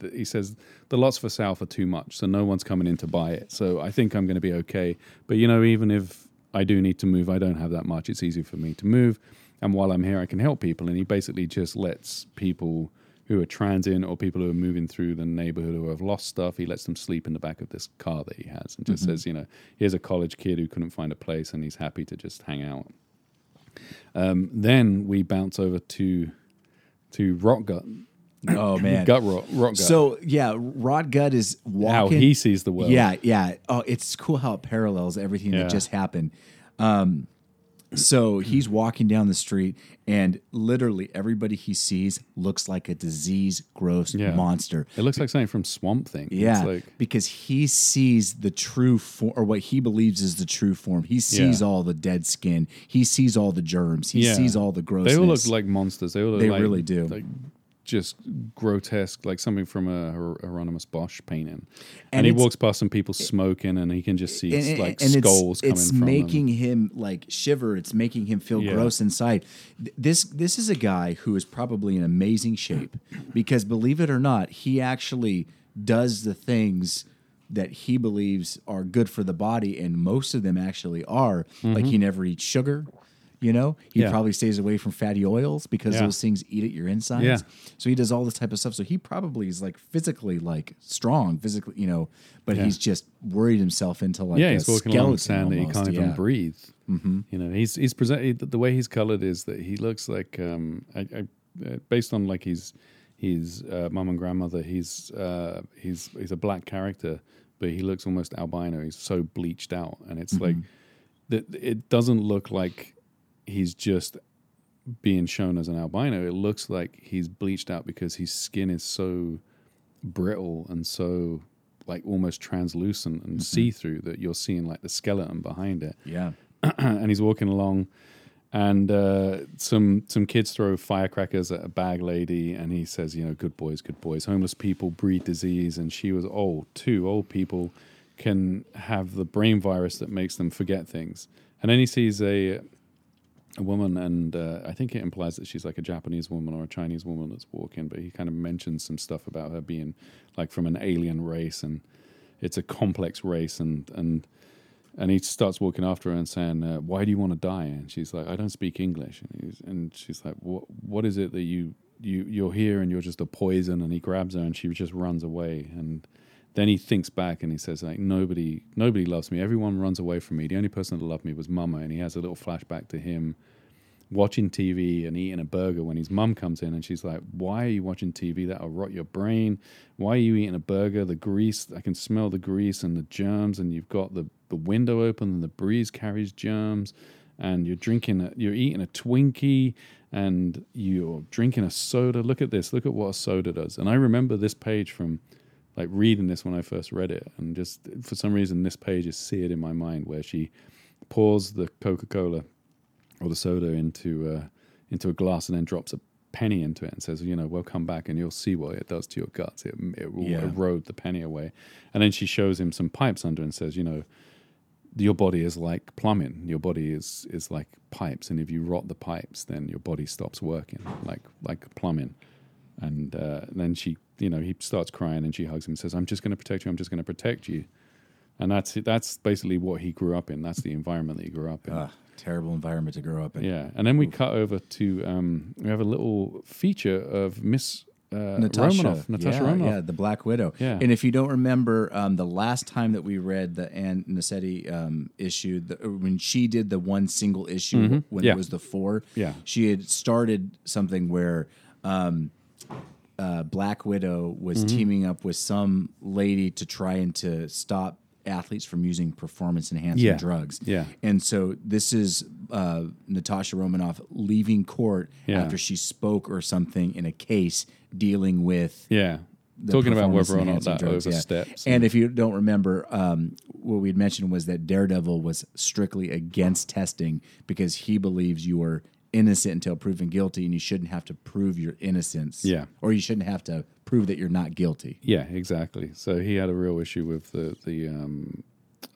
th- he says the lots for sale for too much, so no one's coming in to buy it. So I think I'm going to be okay. But you know, even if I do need to move. I don't have that much. It's easy for me to move, and while I'm here, I can help people. And he basically just lets people who are transient or people who are moving through the neighborhood who have lost stuff. He lets them sleep in the back of this car that he has, and just says, you know, here's a college kid who couldn't find a place, and he's happy to just hang out. Um, then we bounce over to to Rotgut. Oh man, Gut Rot, Rock Gut. So yeah, Rotgut is walking. how he sees the world. Yeah, yeah. Oh, it's cool how it parallels everything Yeah. that just happened. Um, so hmm. he's walking down the street, and literally everybody he sees looks like a disease, gross Yeah. monster. It looks like something from Swamp Thing. Yeah, It's like, because he sees the true form, or what he believes is the true form. He sees Yeah. all the dead skin. He sees all the germs. He Yeah. sees all the grossness. they all look like monsters. They all look They like, really do. Like just grotesque, like something from a Hieronymus Bosch painting. And, And he walks past some people smoking, and he can just see and, like and skulls it's, coming it's making them. him like shiver it's making him feel Yeah. gross inside this this is a guy who is probably in amazing shape because believe it or not he actually does the things that he believes are good for the body and most of them actually are like mm-hmm. he never eats sugar you know he Mm-hmm. Yeah. probably stays away from fatty oils because Yeah. those things eat at your insides Yeah. so he does all this type of stuff so he probably is like physically like strong physically, you know but he's just worried himself into like yeah, a he's walking along skeleton sand that he can't even breathe. Mm-hmm. You know, he's he's presented the way he's colored is that he looks like um, I, I, uh, based on like his his uh, mom and grandmother. He's uh, he's he's a black character, but he looks almost albino. He's so bleached out, and it's like that. It doesn't look like he's just being shown as an albino. It looks like he's bleached out because his skin is so brittle and so like almost translucent and see through that you're seeing like the skeleton behind it. Yeah. and he's walking along, and uh, some some kids throw firecrackers at a bag lady, and he says, you know, good boys, good boys. Homeless people breed disease, and she was old too. Old people can have the brain virus that makes them forget things. And then he sees a a woman, and uh, I think it implies that she's like a Japanese woman or a Chinese woman that's walking. But he kind of mentions some stuff about her being like from an alien race, and it's a complex race, and and and he starts walking after her and saying, uh, "Why do you want to die?" And she's like, "I don't speak English." And, and she's like, "What? What is it that you you you're here and you're just a poison?" And he grabs her and she just runs away. And then he thinks back and he says, "Like nobody nobody loves me. Everyone runs away from me. The only person that loved me was Mama." And he has a little flashback to him watching TV and eating a burger when his mum comes in and she's like, Why are you watching TV? That'll rot your brain. Why are you eating a burger? The grease, I can smell the grease and the germs, and you've got the, the window open and the breeze carries germs, and you're drinking, a, you're eating a Twinkie and you're drinking a soda. Look at this. Look at what a soda does. And I remember this page from like reading this when I first read it, and just for some reason, this page is seared in my mind where she pours the Coca Cola or the soda into uh, into a glass and then drops a penny into it and says, you know, well, come back and you'll see what it does to your guts. It, it will Yeah. erode the penny away. And then she shows him some pipes under and says, you know, your body is like plumbing. Your body is is like pipes, and if you rot the pipes, then your body stops working, like like plumbing. And uh, then she, you know, he starts crying, and she hugs him and says, "I'm just going to protect you. I'm just going to protect you." And that's that's basically what he grew up in. That's the environment that he grew up in. Ugh, terrible environment to grow up in. Yeah, and then we cut over to um, we have a little feature of Miss uh, Natasha, Romanoff, Natasha yeah, Romanoff. yeah, the Black Widow. Yeah. And if you don't remember, um, the last time that we read the Ann Nocenti um, issue, the, when she did the one single issue when Mm-hmm. Yeah. it was the four, Yeah. she had started something where um, uh, Black Widow was Mm-hmm. teaming up with some lady to try and to stop athletes from using performance enhancing Yeah. drugs. Yeah. And so this is uh, Natasha Romanoff leaving court Yeah. after she spoke or something in a case dealing with Yeah, the talking about or not enhancing that drugs, yeah. oversteps. And if you don't remember, um, what we had mentioned was that Daredevil was strictly against testing because he believes you are innocent until proven guilty, and you shouldn't have to prove your innocence. Yeah. or you shouldn't have to prove that you're not guilty. Yeah, exactly. So he had a real issue with the the um,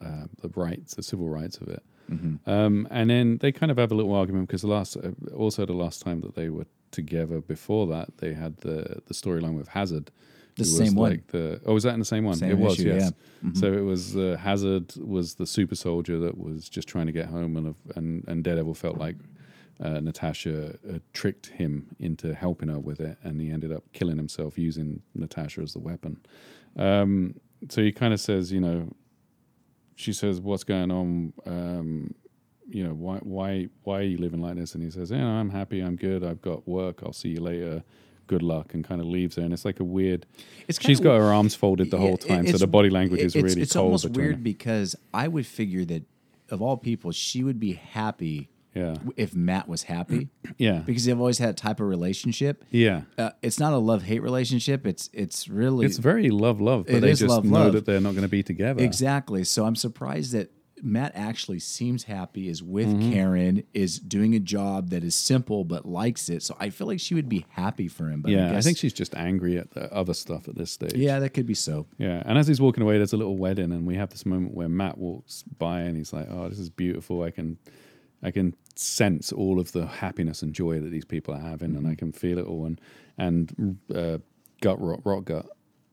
uh, the rights, the civil rights of it. Mm-hmm. Um, and then they kind of have a little argument because the last, uh, also the last time that they were together before that, they had the the storyline with Hazard, The same was one. Like the oh, was that in the same one? Same it was, issue, yes. yeah. Mhm. So it was uh, Hazard was the super soldier that was just trying to get home, and and and Daredevil felt like uh, Natasha uh, tricked him into helping her with it, and he ended up killing himself using Natasha as the weapon. Um, so he kind of says, you know, she says, "What's going on? Um, you know, why why why are you living like this?" And he says, "Yeah, I'm happy. I'm good. I've got work. I'll see you later. Good luck." And kind of leaves her, and it's like a weird. It's She's got her arms folded the whole time, so the body language is it's, really it's cold. almost weird because I would figure that of all people, she would be happy Yeah, if Matt was happy yeah, because they've always had a type of relationship. yeah. Uh, it's not a love hate relationship. It's it's really It's very love, love, but they just love, know love. that they're not going to be together. exactly. So I'm surprised that Matt actually seems happy, is with Mm-hmm. Karen, is doing a job that is simple but likes it. So I feel like she would be happy for him. But Yeah, I, I, think she's just angry at the other stuff at this stage. yeah, that could be so. Yeah, and as he's walking away, there's a little wedding, and we have this moment where Matt walks by, and he's like, "Oh, this is beautiful. I can, I can sense all of the happiness and joy that these people are having, and I can feel it all." And and uh, Gut Rot, Rock Gut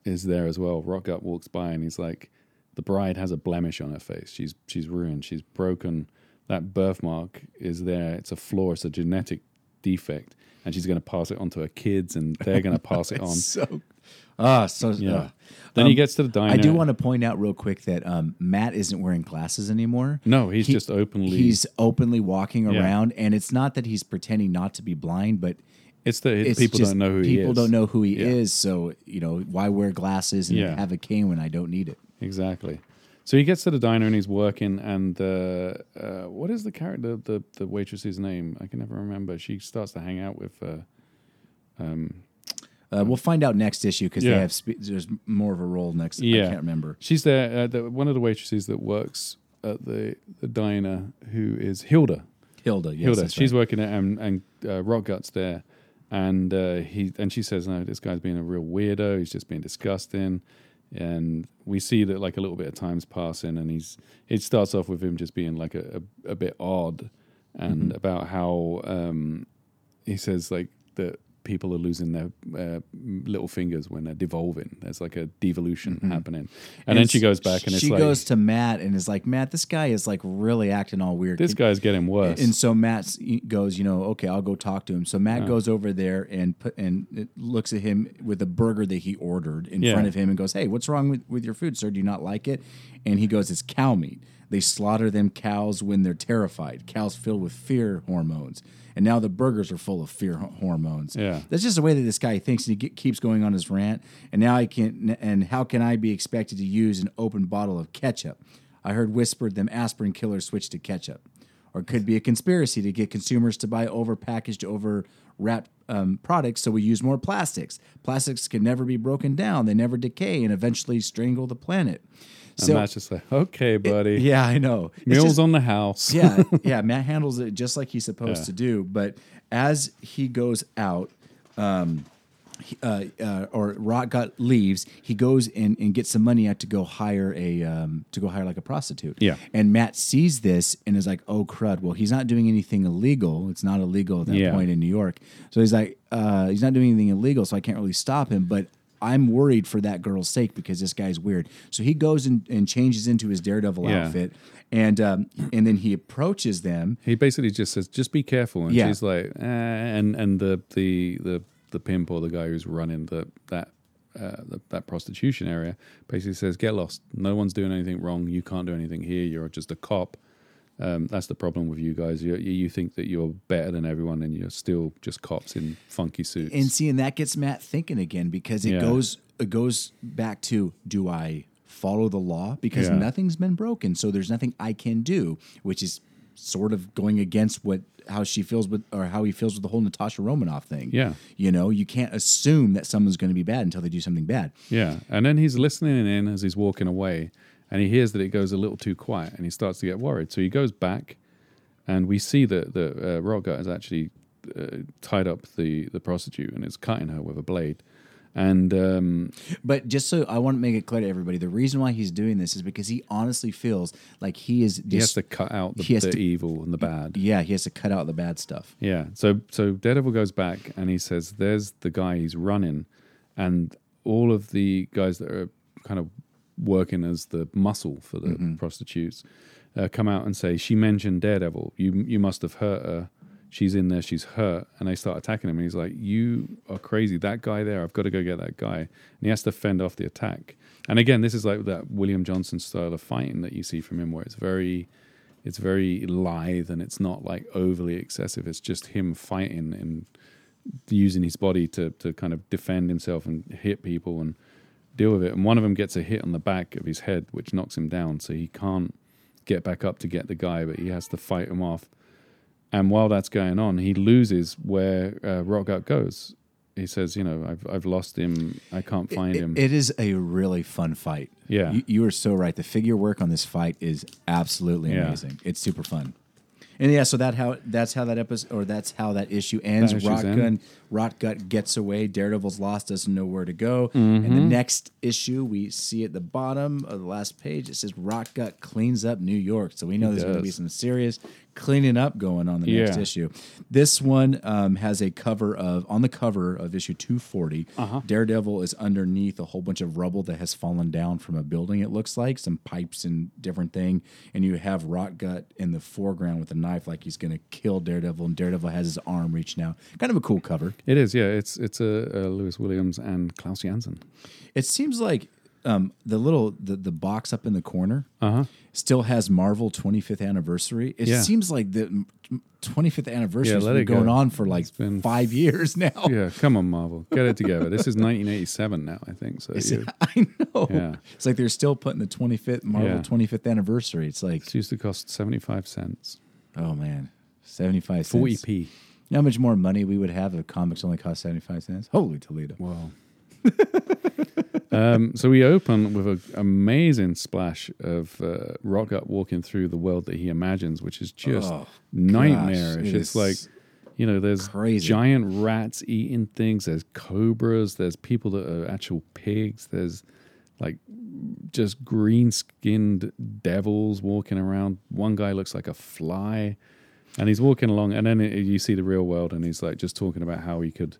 is there as well. Rotgut walks by, and he's like, "The bride has a blemish on her face. She's she's ruined. She's broken. That birthmark is there. It's a flaw. It's a genetic defect." And she's going to pass it on to her kids, and they're going to pass it on. So ah, so Yeah. uh, Then he gets to the diner. I do want to point out real quick that um, Matt isn't wearing glasses anymore. No, he's He- just openly. He's openly walking Yeah. around, and it's not that he's pretending not to be blind, but it's the it's people don't know who he is. people don't know who he Yeah. is. So you know, why wear glasses and Yeah. have a cane when I don't need it? exactly. So he gets to the diner and he's working. And uh, uh, what is the character, the the waitress's name? I can never remember. She starts to hang out with. Uh, um, Uh, we'll find out next issue because Yeah. they have spe- there's more of a role next. Yeah. I can't remember. she's there. Uh, the, one of the waitresses that works at the, the diner, who is Hilda. Hilda. Yes, Hilda. She's right. working there, and, and uh, Rotgut's there, and uh, he and she says, "No, this guy's being a real weirdo. He's just being disgusting." And we see that like a little bit of time's passing, and he's it starts off with him just being like a a, a bit odd, and Mm-hmm. about how um, he says like that people are losing their uh, little fingers when they're devolving. There's like a devolution happening, and, then she goes back and it's Mm-hmm. she like goes to Matt and is like, Matt, this guy is like really acting all weird. this guy's getting worse. And so Matt goes, you know, okay, I'll go talk to him. So Matt goes over there and put and looks at him with a burger that he ordered in Yeah. front of him and goes, "Hey, what's wrong with, with your food, sir? Do you not like it?" And he goes, "It's cow meat. They slaughter them cows when they're terrified. Cows filled with fear hormones." And now the burgers are full of fear hormones. Yeah. that's just the way that this guy thinks. And he get, keeps going on his rant. And now I can. And how can I be expected to use an open bottle of ketchup? I heard whispered them aspirin killers switch to ketchup or it could be a conspiracy to get consumers to buy overpackaged, over wrapped um, products so we use more plastics. Plastics can never be broken down, they never decay and eventually strangle the planet. And So, Matt's just like, okay, buddy. yeah, I know. Meals just- on the house. yeah, yeah. Matt handles it just like he's supposed Yeah. to do. But as he goes out, um, uh, uh, or Rotgut leaves, he goes in and gets some money out to go hire a um, to go hire like a prostitute. Yeah. And Matt sees this and is like, "Oh crud! Well, he's not doing anything illegal. It's not illegal at that Yeah. point in New York. So he's like, uh, he's not doing anything illegal, so I can't really stop him. But I'm worried for that girl's sake because this guy's weird. So he goes and, and changes into his daredevil Yeah. outfit, and um, and then he approaches them. He basically just says, "Just be careful," and Yeah. she's like, eh, and and the the the the pimp or the guy who's running the that uh, the, that prostitution area basically says, "Get lost. No one's doing anything wrong. You can't do anything here. You're just a cop." Um, that's the problem with you guys. You, you think that you're better than everyone, and you're still just cops in funky suits. And see, and that gets Matt thinking again because it Yeah. goes it goes back to do I follow the law because Yeah. nothing's been broken, so there's nothing I can do, which is sort of going against what how she feels with or how he feels with the whole Natasha Romanoff thing. Yeah. you know, you can't assume that someone's going to be bad until they do something bad. Yeah, and then he's listening in as he's walking away, and he hears that it goes a little too quiet, and he starts to get worried. So he goes back, and we see that the uh, has actually uh, tied up the the prostitute and is cutting her with a blade. And um, But just so I want to make it clear to everybody, the reason why he's doing this is because he honestly feels like he is. he has to cut out the, he has the to- evil and the bad. Yeah, he has to cut out the bad stuff. Yeah. So so Daredevil goes back and he says, "There's the guy he's running," and all of the guys that are kind of working as the muscle for the prostitutes uh, come out and say, "She mentioned Daredevil. You you must have hurt her. She's in there. She's hurt." And they start attacking him, and he's like, "You are crazy. That guy there. I've got to go get that guy." And he has to fend off the attack. And again, this is like that William Johnson style of fighting that you see from him, where it's very it's very lithe and it's not like overly excessive. It's just him fighting and using his body to to kind of defend himself and hit people and deal with it. And one of them gets a hit on the back of his head, which knocks him down, so he can't get back up to get the guy, but he has to fight him off. And while that's going on, he loses where uh, Rotgut goes. He says, "You know, I've I've lost him. I can't find It- him." it is a really fun fight. Yeah. you, you are so right. The figure work on this fight is absolutely Yeah. amazing. It's super fun. And yeah, so that how that's how that episode or that's how that issue ends. That Rotgun. Rotgut gets away. Daredevil's lost, doesn't know where to go. Mm-hmm. And the next issue, we see at the bottom of the last page, it says Rotgut cleans up New York. So we know there's going to be some serious cleaning up going on the next Yeah. issue. This one um, has a cover of on the cover of issue 240. Uh-huh. Daredevil is underneath a whole bunch of rubble that has fallen down from a building. It looks like some pipes and different thing, and you have Rotgut in the foreground with a knife, like he's going to kill Daredevil, and Daredevil has his arm reached out. Kind of a cool cover. it is, yeah. It's it's a, a Lewis Williams and Klaus Janson. It seems like um, the little the, the box up in the corner Uh-huh. still has Marvel 25th anniversary. It Yeah. seems like the mm, 25th anniversary has been it go. going on for like five years now. Yeah, come on, Marvel, get it together. This is 1987 now, I think. So you, it- I know. Yeah. It's like they're still putting the 25th Marvel Yeah. 25th anniversary. It's like, this used to cost 75 cents, oh man, 75 cents. 40p. You know how much more money we would have if comics only cost 75 cents? Holy Toledo. Wow. um, so we open with an amazing splash of uh, Rotgut walking through the world that he imagines, which is just Oh, nightmarish. it it's like, you know, there's crazy. giant rats eating things. There's cobras. There's people that are actual pigs. There's like just green skinned devils walking around. One guy looks like a fly, and he's walking along. And then it, you see the real world, and he's like just talking about how he could,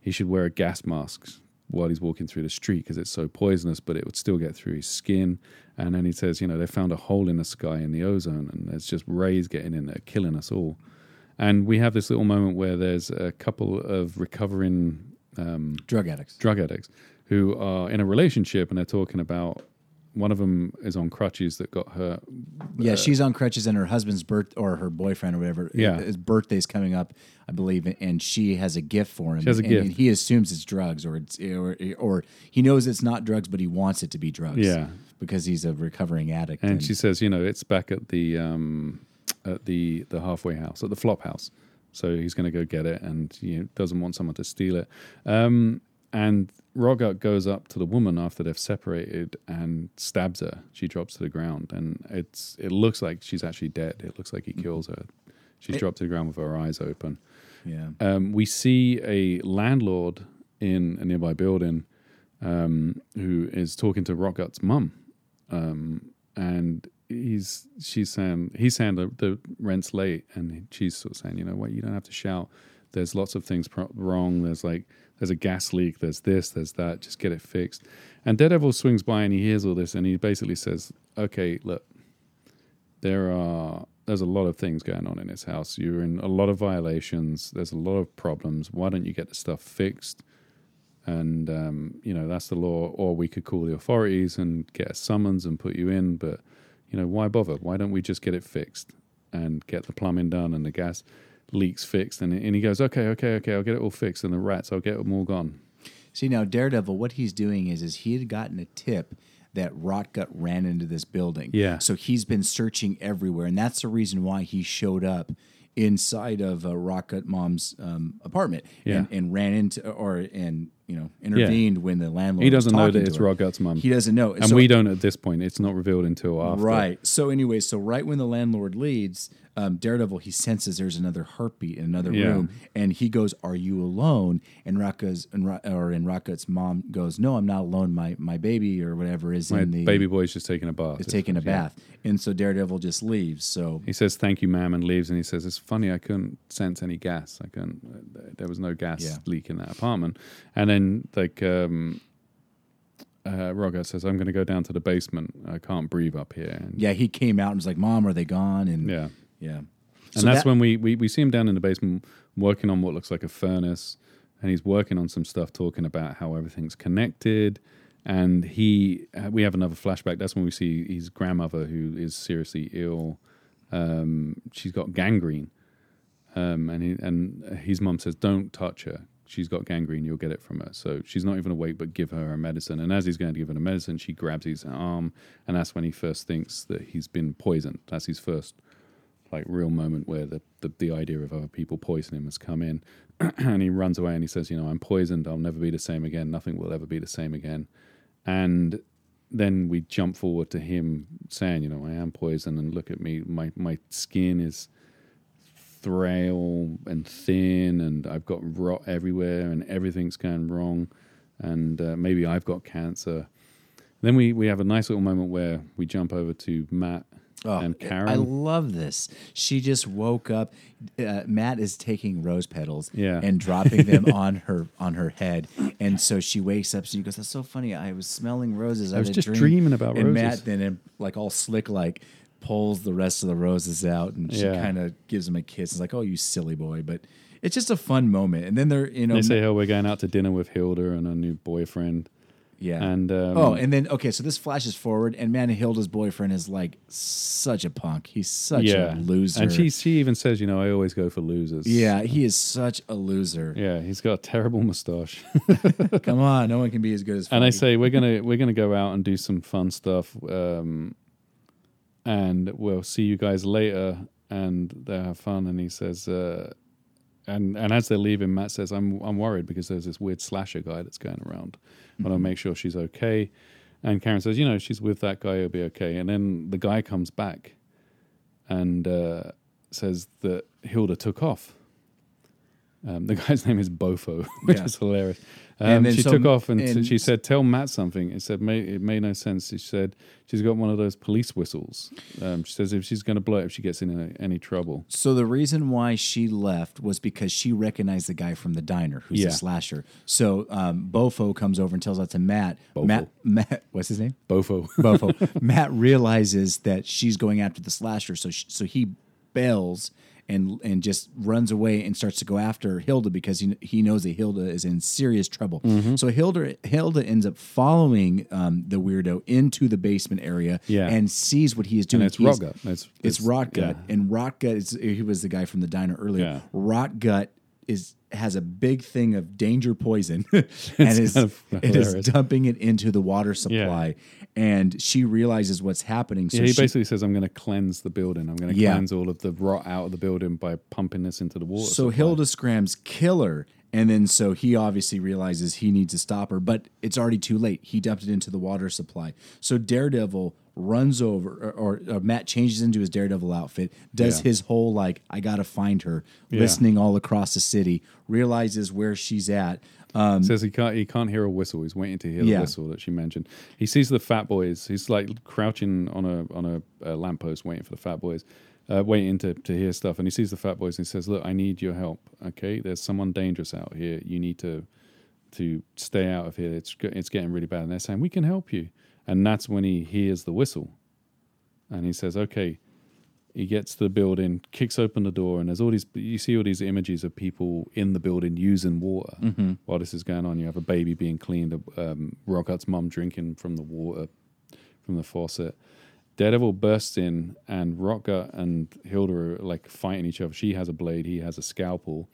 he should wear a gas mask while he's walking through the street because it's so poisonous, but it would still get through his skin. And then he says, you know, they found a hole in the sky in the ozone, and there's just rays getting in there, killing us all. And we have this little moment where there's a couple of recovering um, Drug addicts. drug addicts who are in a relationship and they're talking about one of them is on crutches that got her Yeah, she's on crutches, and her husband's birth or her boyfriend or whatever. Yeah. his birthday's coming up, I believe, and she has a gift for him. She has a and gift. He assumes it's drugs, or it's or, or he knows it's not drugs, but he wants it to be drugs. Yeah. because he's a recovering addict. and she says you know it's back at the um at the the halfway house at the flop house so he's going to go get it and you know, doesn't want someone to steal it um and Rotgut goes up to the woman after they've separated and stabs her. She drops to the ground, and it's it looks like she's actually dead. It looks like he kills her. She's It- dropped to the ground with her eyes open. yeah, Um, we see a landlord in a nearby building um, who is talking to Rotgut's mum, um, and he's she's saying he's saying the, the rent's late, and she's sort of saying, you know what, you don't have to shout. There's lots of things pro- wrong. There's like there's a gas leak. There's this. There's that. Just get it fixed. And Daredevil swings by and he hears all this, and he basically says, "Okay, look, there are there's a lot of things going on in this house. You're in a lot of violations. There's a lot of problems. Why don't you get the stuff fixed? And um, you know that's the law. Or we could call the authorities and get a summons and put you in. But you know why bother? Why don't we just get it fixed and get the plumbing done and the gas leaks fixed? And and he goes, okay, okay, okay, I'll get it all fixed. And the rats, I'll get them all gone. See now, Daredevil, what he's doing is, is he had gotten a tip that Rotgut ran into this building. Yeah. So he's been searching everywhere, and that's the reason why he showed up inside of uh, Rotgut mom's um, apartment Yeah. and, and ran into or and you know intervened when the landlord. He doesn't know that it's to mom. He doesn't know, And So- we don't at this point. It's not revealed until after. Right. So anyway, so right when the landlord leaves, um, Daredevil he senses there's another heartbeat in another Yeah. room, and he goes, "Are you alone?" And Rotgut's and Ra- or and Rotgut's mom goes, "No, I'm not alone. My my baby or whatever is My in the baby boy's just taking a bath. is taking a bath." And so Daredevil just leaves. So He says thank you, ma'am, and leaves. And he says it's funny I couldn't sense any gas. I couldn't. There was no gas Yeah. leak in that apartment. And then like um, uh, Rotgut says, "I'm going to go down to the basement. I can't breathe up here." And Yeah, he came out and was like, "Mom, are they gone?" And yeah. yeah. And that's when we, we we see him down in the basement working on what looks like a furnace, and he's working on some stuff, talking about how everything's connected. And he, uh, we have another flashback. That's when we see his grandmother, who is seriously ill. Um, she's got gangrene, um, and he, and his mum says, "Don't touch her. She's got gangrene. You'll get it from her." So she's not even awake, but give her a medicine. And as he's going to give her a medicine, she grabs his arm, and that's when he first thinks that he's been poisoned. That's his first like real moment where the, the, the idea of other people poisoning him has come in and he runs away and he says you know i'm poisoned i'll never be the same again nothing will ever be the same again and then we jump forward to him saying you know i am poisoned and look at me my, my skin is frail and thin and i've got rot everywhere and everything's going wrong and uh, maybe i've got cancer then we, we have a nice little moment where we jump over to matt Oh, and Karen. I love this. She just woke up. Uh, Matt is taking rose petals Yeah. and dropping them on her on her head, and so she wakes up. She goes, "That's so funny. I was smelling roses. I was just dream." dreaming about roses. and roses. Matt then, like all slick, like pulls the rest of the roses out, and she Yeah. kind of gives him a kiss. It's like, "Oh, you silly boy," but it's just a fun moment. And then they're you know, They say, "Oh, we're going out to dinner with Hilda and her new boyfriend." yeah, And um, oh, and then okay, so this flashes forward, and man, Hilda's boyfriend is like such a punk. He's such yeah, a loser. And she she even says, "You know, I always go for losers." Yeah, he is such a loser. yeah. He's got a terrible mustache. Come on, no one can be as good as. and I say, "We're gonna we're gonna go out and do some fun stuff, um, and we'll see you guys later." And they have fun. And he says, uh, and and as they're leaving, Matt says, "I'm I'm worried because there's this weird slasher guy that's going around. I want to make sure she's okay." And Karen says, "You know, she's with that guy. It'll be okay." And then the guy comes back and uh, says that Hilda took off. Um, the guy's name is Bofo, which Yeah. is hilarious. And Um, she took off and, and- she said, "Tell Matt something." It said, "Made it made no sense." She said, "She's got one of those police whistles." Um, she says, "If she's going to blow it, if she gets in any, any trouble." So the reason why she left was because she recognized the guy from the diner, who's Yeah. a slasher. So um, Bofo comes over and tells that to Matt. Matt, Matt, what's his name? Bofo. Bofo. Matt realizes that she's going after the slasher, so sh so he bails and and just runs away and starts to go after Hilda because he he knows that Hilda is in serious trouble. Mm-hmm. So Hilda Hilda ends up following um, the weirdo into the basement area Yeah. and sees what he is doing. and it's He's- Rotgut. It's, It's Rotgut, yeah. and Rotgut is he was the guy from the diner earlier. Yeah. Rotgut is has a big thing of danger poison and is kind of it is dumping it into the water supply. And she realizes what's happening. So Yeah, he she, basically says, "I'm going to cleanse the building. I'm going to Yeah. cleanse all of the rot out of the building by pumping this into the water." so supply." Hilda scrams kill her. And then so he obviously realizes he needs to stop her, but it's already too late. He dumped it into the water supply. So Daredevil runs over, or, or, or Matt changes into his Daredevil outfit, does Yeah. his whole like, I gotta find her, Yeah. listening all across the city, realizes where she's at. Um, says he can't he can't hear a whistle. He's waiting to hear Yeah. the whistle that she mentioned. He sees the fat boys. He's like crouching on a on a, a lamppost waiting for the fat boys, uh, waiting to to hear stuff. And he sees the fat boys and he says, "Look, I need your help. Okay, there's someone dangerous out here. You need to to stay out of here. It's it's getting really bad." And they're saying, "We can help you." And that's when he hears the whistle, and he says, "Okay." He gets to the building, kicks open the door, and there's all these. You see all these images of people in the building using water while this is going on. You have a baby being cleaned, um, Rotgut's mum drinking from the water from the faucet. Daredevil bursts in, and Rotgut and Hilda are like fighting each other. She has a blade, he has a scalpel,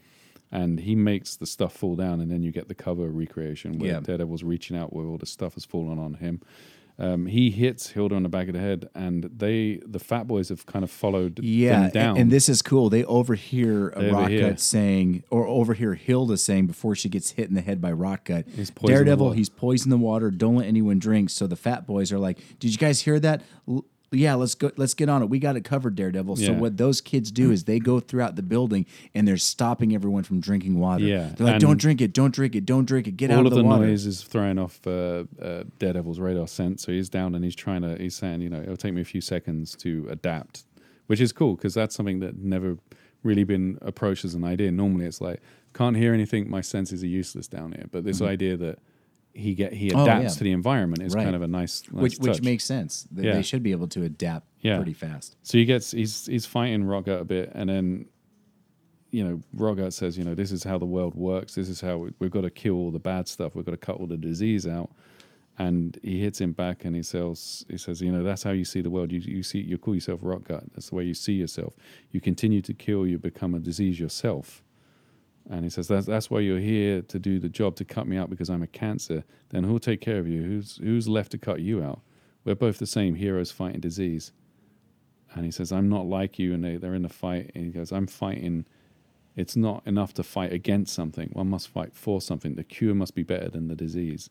and he makes the stuff fall down. And then you get the cover recreation where Yeah. Daredevil's reaching out where all the stuff has fallen on him. Um, he hits Hilda on the back of the head, and they, the Fat Boys, have kind of followed Yeah, them down. and, and this is cool. They overhear They Rotgut saying, or overhear Hilda saying before she gets hit in the head by Rotgut. He's Daredevil, he's poisoned the water. Don't let anyone drink. So the fat boys are like, "Did you guys hear that? L- yeah, let's go. Let's get on it. We got it covered, Daredevil." So Yeah. what those kids do is they go throughout the building and they're stopping everyone from drinking water. Yeah, they're like, and- "Don't drink it. Don't drink it. Don't drink it. Get out all of the, the water." noise is throwing off uh, uh, Daredevil's radar sense. So he's down and he's trying to. He's saying, you know, it'll take me a few seconds to adapt, which is cool because that's something that never really been approached as an idea. Normally, it's like can't hear anything. My senses are useless down here. But this Mm-hmm. idea that he get he Oh, adapts yeah. to the environment. is Right. kind of a nice, nice which which makes sense. They, Yeah. they should be able to adapt Yeah. pretty fast. So he gets he's he's fighting Rotgut a bit, and then you know Rotgut says, you know, this is how the world works. This is how we, we've got to kill all the bad stuff. We've got to cut all the disease out. And he hits him back, and he says, he says, you know, that's how you see the world. You you see you call yourself Rotgut. That's the way you see yourself. You continue to kill, you become a disease yourself. And he says, that's, that's why you're here to do the job, to cut me out because I'm a cancer. Then who'll take care of you? Who's, who's left to cut you out? We're both the same heroes fighting disease. And he says, I'm not like you. And they, they're in a fight. And he goes, I'm fighting. It's not enough to fight against something. One must fight for something. The cure must be better than the disease.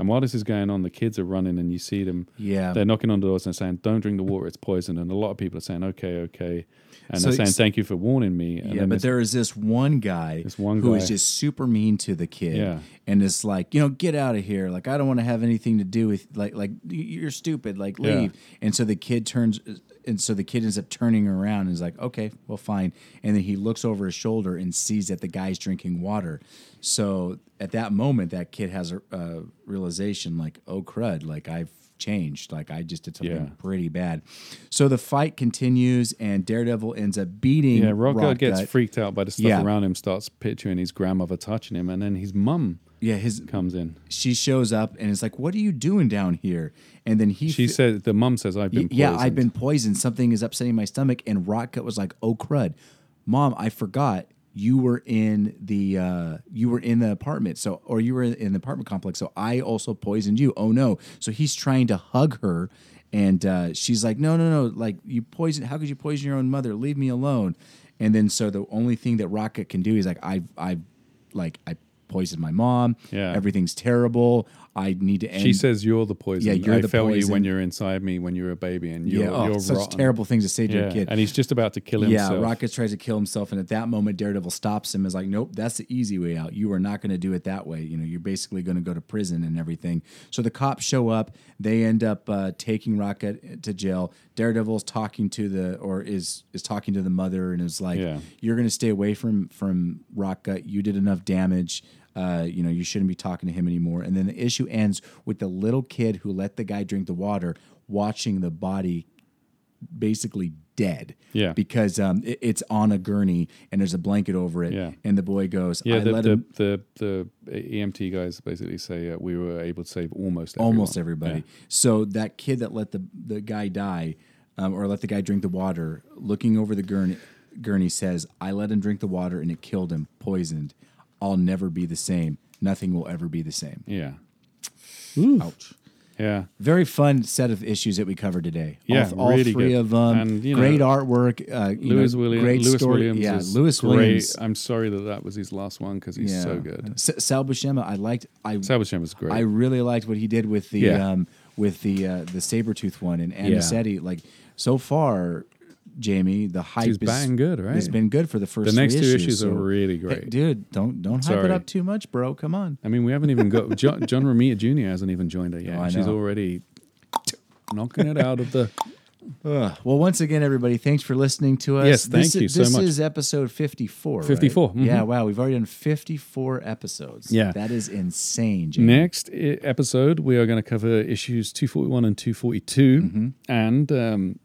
And while this is going on, the kids are running, and you see them. Yeah. They're knocking on doors and saying, "Don't drink the water; it's poison." And a lot of people are saying, "Okay, okay," and So they're saying, "Thank you for warning me." And yeah, but this- there is this one guy This one who is guy. just super mean to the kid. Yeah. And it's like, you know, get out of here. Like I don't want to have anything to do with like like you're stupid. Like Yeah. leave. And so the kid turns and so the kid ends up turning around and is like, okay, well fine. And then he looks over his shoulder and sees that the guy's drinking water. So at that moment that kid has a uh, realization like, oh crud, like I've changed. Like I just did something Yeah. pretty bad. So the fight continues and Daredevil ends up beating Yeah, Rotgut gets freaked out by the stuff Yeah. around him, starts picturing his grandmother touching him, and then his mum Yeah, his comes in. she shows up and is like, "What are you doing down here?" And then he She fe- said, the mom says, I've been "Yeah, poisoned." I've been poisoned. Something is upsetting my stomach." And Rotgut was like, "Oh crud, mom, I forgot you were in the uh, you were in the apartment. So or you were in the apartment complex. So I also poisoned you. Oh no!" So he's trying to hug her. And uh, she's like, no, no, no! Like you poison. How could you poison your own mother? Leave me alone. And then so the only thing that Rotgut can do is like, I, I, like I poisoned my mom. Yeah. everything's terrible. I need to end. She says, "You're the poison. Yeah, you're I the felt you when you're inside me when you were a baby, and you're, yeah, oh, you're such rotten." terrible things to say to Yeah, a kid. and he's just about to kill himself. yeah, himself. Rotgut tries to kill himself, and at that moment, Daredevil stops him. Is like, nope, that's the easy way out. You are not going to do it that way. You know, you're basically going to go to prison and everything. So the cops show up. They end up uh, taking Rotgut to jail. Daredevil's talking to the, or is is talking to the mother, and is like, Yeah. you're going to stay away from from Rotgut. You did enough damage. Uh, you know, you shouldn't be talking to him anymore. And then the issue ends with the little kid who let the guy drink the water, watching the body basically dead. Yeah. Because um, it- it's on a gurney and there's a blanket over it. Yeah. And the boy goes, yeah, I the, let the, him the the EMT guys basically say uh, we were able to save almost everyone. almost everybody. Yeah. So that kid that let the, the guy die um, or let the guy drink the water, looking over the gurney, gurney says, I let him drink the water and it killed him, poisoned. I'll never be the same. Nothing will ever be the same. Yeah, Ouch. yeah. Very fun set of issues that we covered today. Yeah, all, all really three good. of them. And, you know, great artwork. Uh, you Lewis know, Williams. Great Lewis story. Williams yeah, is Lewis great. Williams. I'm sorry that that was his last one because he's so good. S- Sal Buscema, I liked. I Sal Buscema was great. I really liked what he did with the Yeah. um, with the uh, the saber tooth one and Yeah. Nocenti. Like so far, Jamie, the hype He's is bang good, right? Has been good for the first. The next two issues, issues are so- really Hey, great. dude. Don't don't hype it up too much, bro. Come on. I mean, we haven't even got John, John Romita Jr. hasn't even joined her yet. Oh, She's already knocking it out of the. Ugh. Well, once again, everybody, thanks for listening to us. Yes, thank this you is, so this much. is episode 54. right? 54, mhm. Yeah, wow. We've already done 54 episodes. Yeah. That is insane, Jamie. Next episode, we are going to cover issues 241 and 242. Mm-hmm. And um,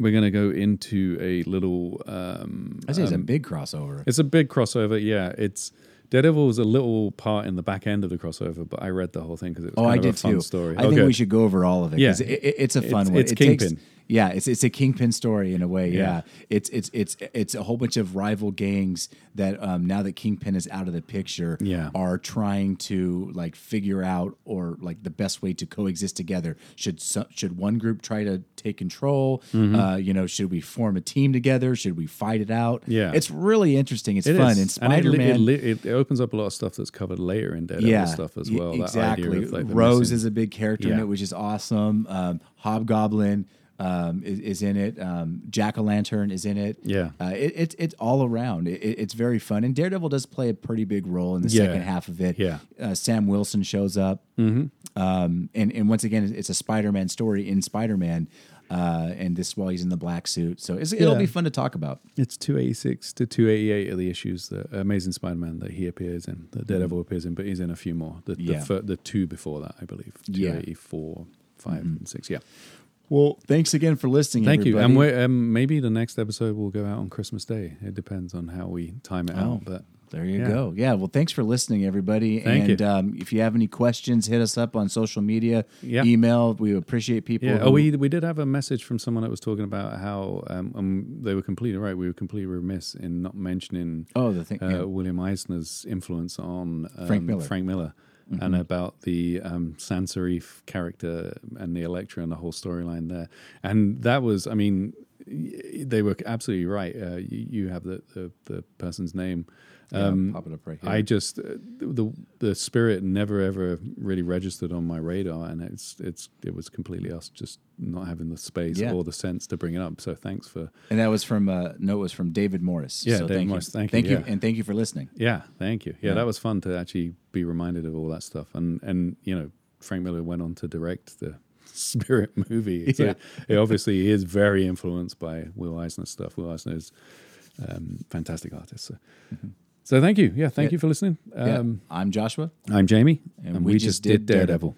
we're going to go into a little. Um, I say it's a um, big crossover. It's a big crossover. Yeah, it's Daredevil was a little part in the back end of the crossover, but I read the whole thing because it was Oh, kind I of did a fun too. story. I think we should go over all of it. 'cause Yeah. it, it- it's a fun It's- one. it's It takes- Kingpin. Yeah, it's it's a kingpin story in a way. Yeah, Yeah. it's it's it's it's a whole bunch of rival gangs that um, now that Kingpin is out of the picture, Yeah. are trying to like figure out or like the best way to coexist together. Should should one group try to take control? Uh, you know, should we form a team together? Should we fight it out? Yeah. it's really interesting. It's It fun. is. And it, Spider it, Man. li- it, it opens up a lot of stuff that's covered later in Daredevil yeah, stuff as well. That Exactly. like Rose missing- is a big character in it, which is awesome. Um, Hobgoblin um, is, is in it. Um, Jack o' Lantern is in it. Yeah. uh, it, it's it's all around. It, it- it's very fun, and Daredevil does play a pretty big role in the Yeah. second half of it. Yeah. uh, Sam Wilson shows up, mm-hmm. um, and and once again, it's a Spider-Man story in Spider-Man. uh, and this while he's in the black suit. So it's, it'll be fun to talk about. It's 286 to 288 are the issues that Amazing Spider-Man that he appears in, that Daredevil appears in, but he's in a few more. The, Yeah. the, fir- the two before that, I believe. Yeah. 284, 5, and 6. Yeah. Well, thanks again for listening. Thank you. And we're, um, maybe the next episode will go out on Christmas Day. It depends on how we time it Oh. out. But There you Yeah. go. Yeah. Well, thanks for listening, everybody. Thank and you. Um, if you have any questions, hit us up on social media, Yeah. email. We appreciate people. Yeah. who- Oh, we we did have a message from someone that was talking about how um, um they were completely right. We were completely remiss in not mentioning Oh, the thing. uh, yeah. William Eisner's influence on um, Frank Miller. Frank Miller. And about the um, Sand Saref character and the Elektra and the whole storyline there, and that was, I mean, they were absolutely right. Uh, you, you have the, the the person's name. Um, pop it up right here. I just uh, the the spirit never ever really registered on my radar, and it's it's it was completely us just not having the space Yeah. or the sense to bring it up. So thanks for and that was from uh, no, it was from David Morris. Yeah, so David thank Morris. You. Thank you, thank you, yeah. and thank you for listening. yeah, thank you. Yeah, that was fun to actually be reminded of all that stuff, and and you know Frank Miller went on to direct the Spirit movie. So Yeah. he obviously he is very influenced by Will Eisner stuff. Will Eisner is um, fantastic artist. So. So thank you. Yeah, thank. Yeah. you for listening. Yeah. Um, I'm Joshua. I'm Jamie, And we just did Daredevil.